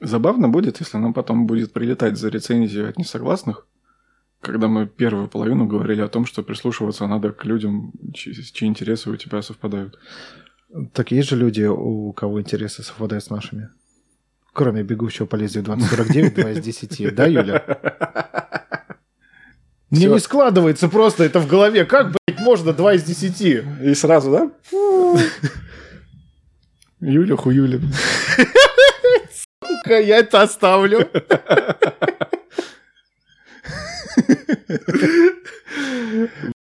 Забавно будет, если нам потом будет прилетать за рецензию от несогласных, когда мы первую половину говорили о том, что прислушиваться надо к людям, чьи, чьи интересы у тебя совпадают. Так есть же люди, у кого интересы совпадают с нашими. Кроме бегущего по лезвию 2049, 2 из 10. Да, Юля? Мне не складывается просто это в голове. Как, блядь, можно 2 из 10? И сразу, да? Юля хуюля. Сука, Я это оставлю.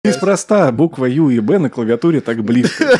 Неспроста буква Ю и Б на клавиатуре так близко.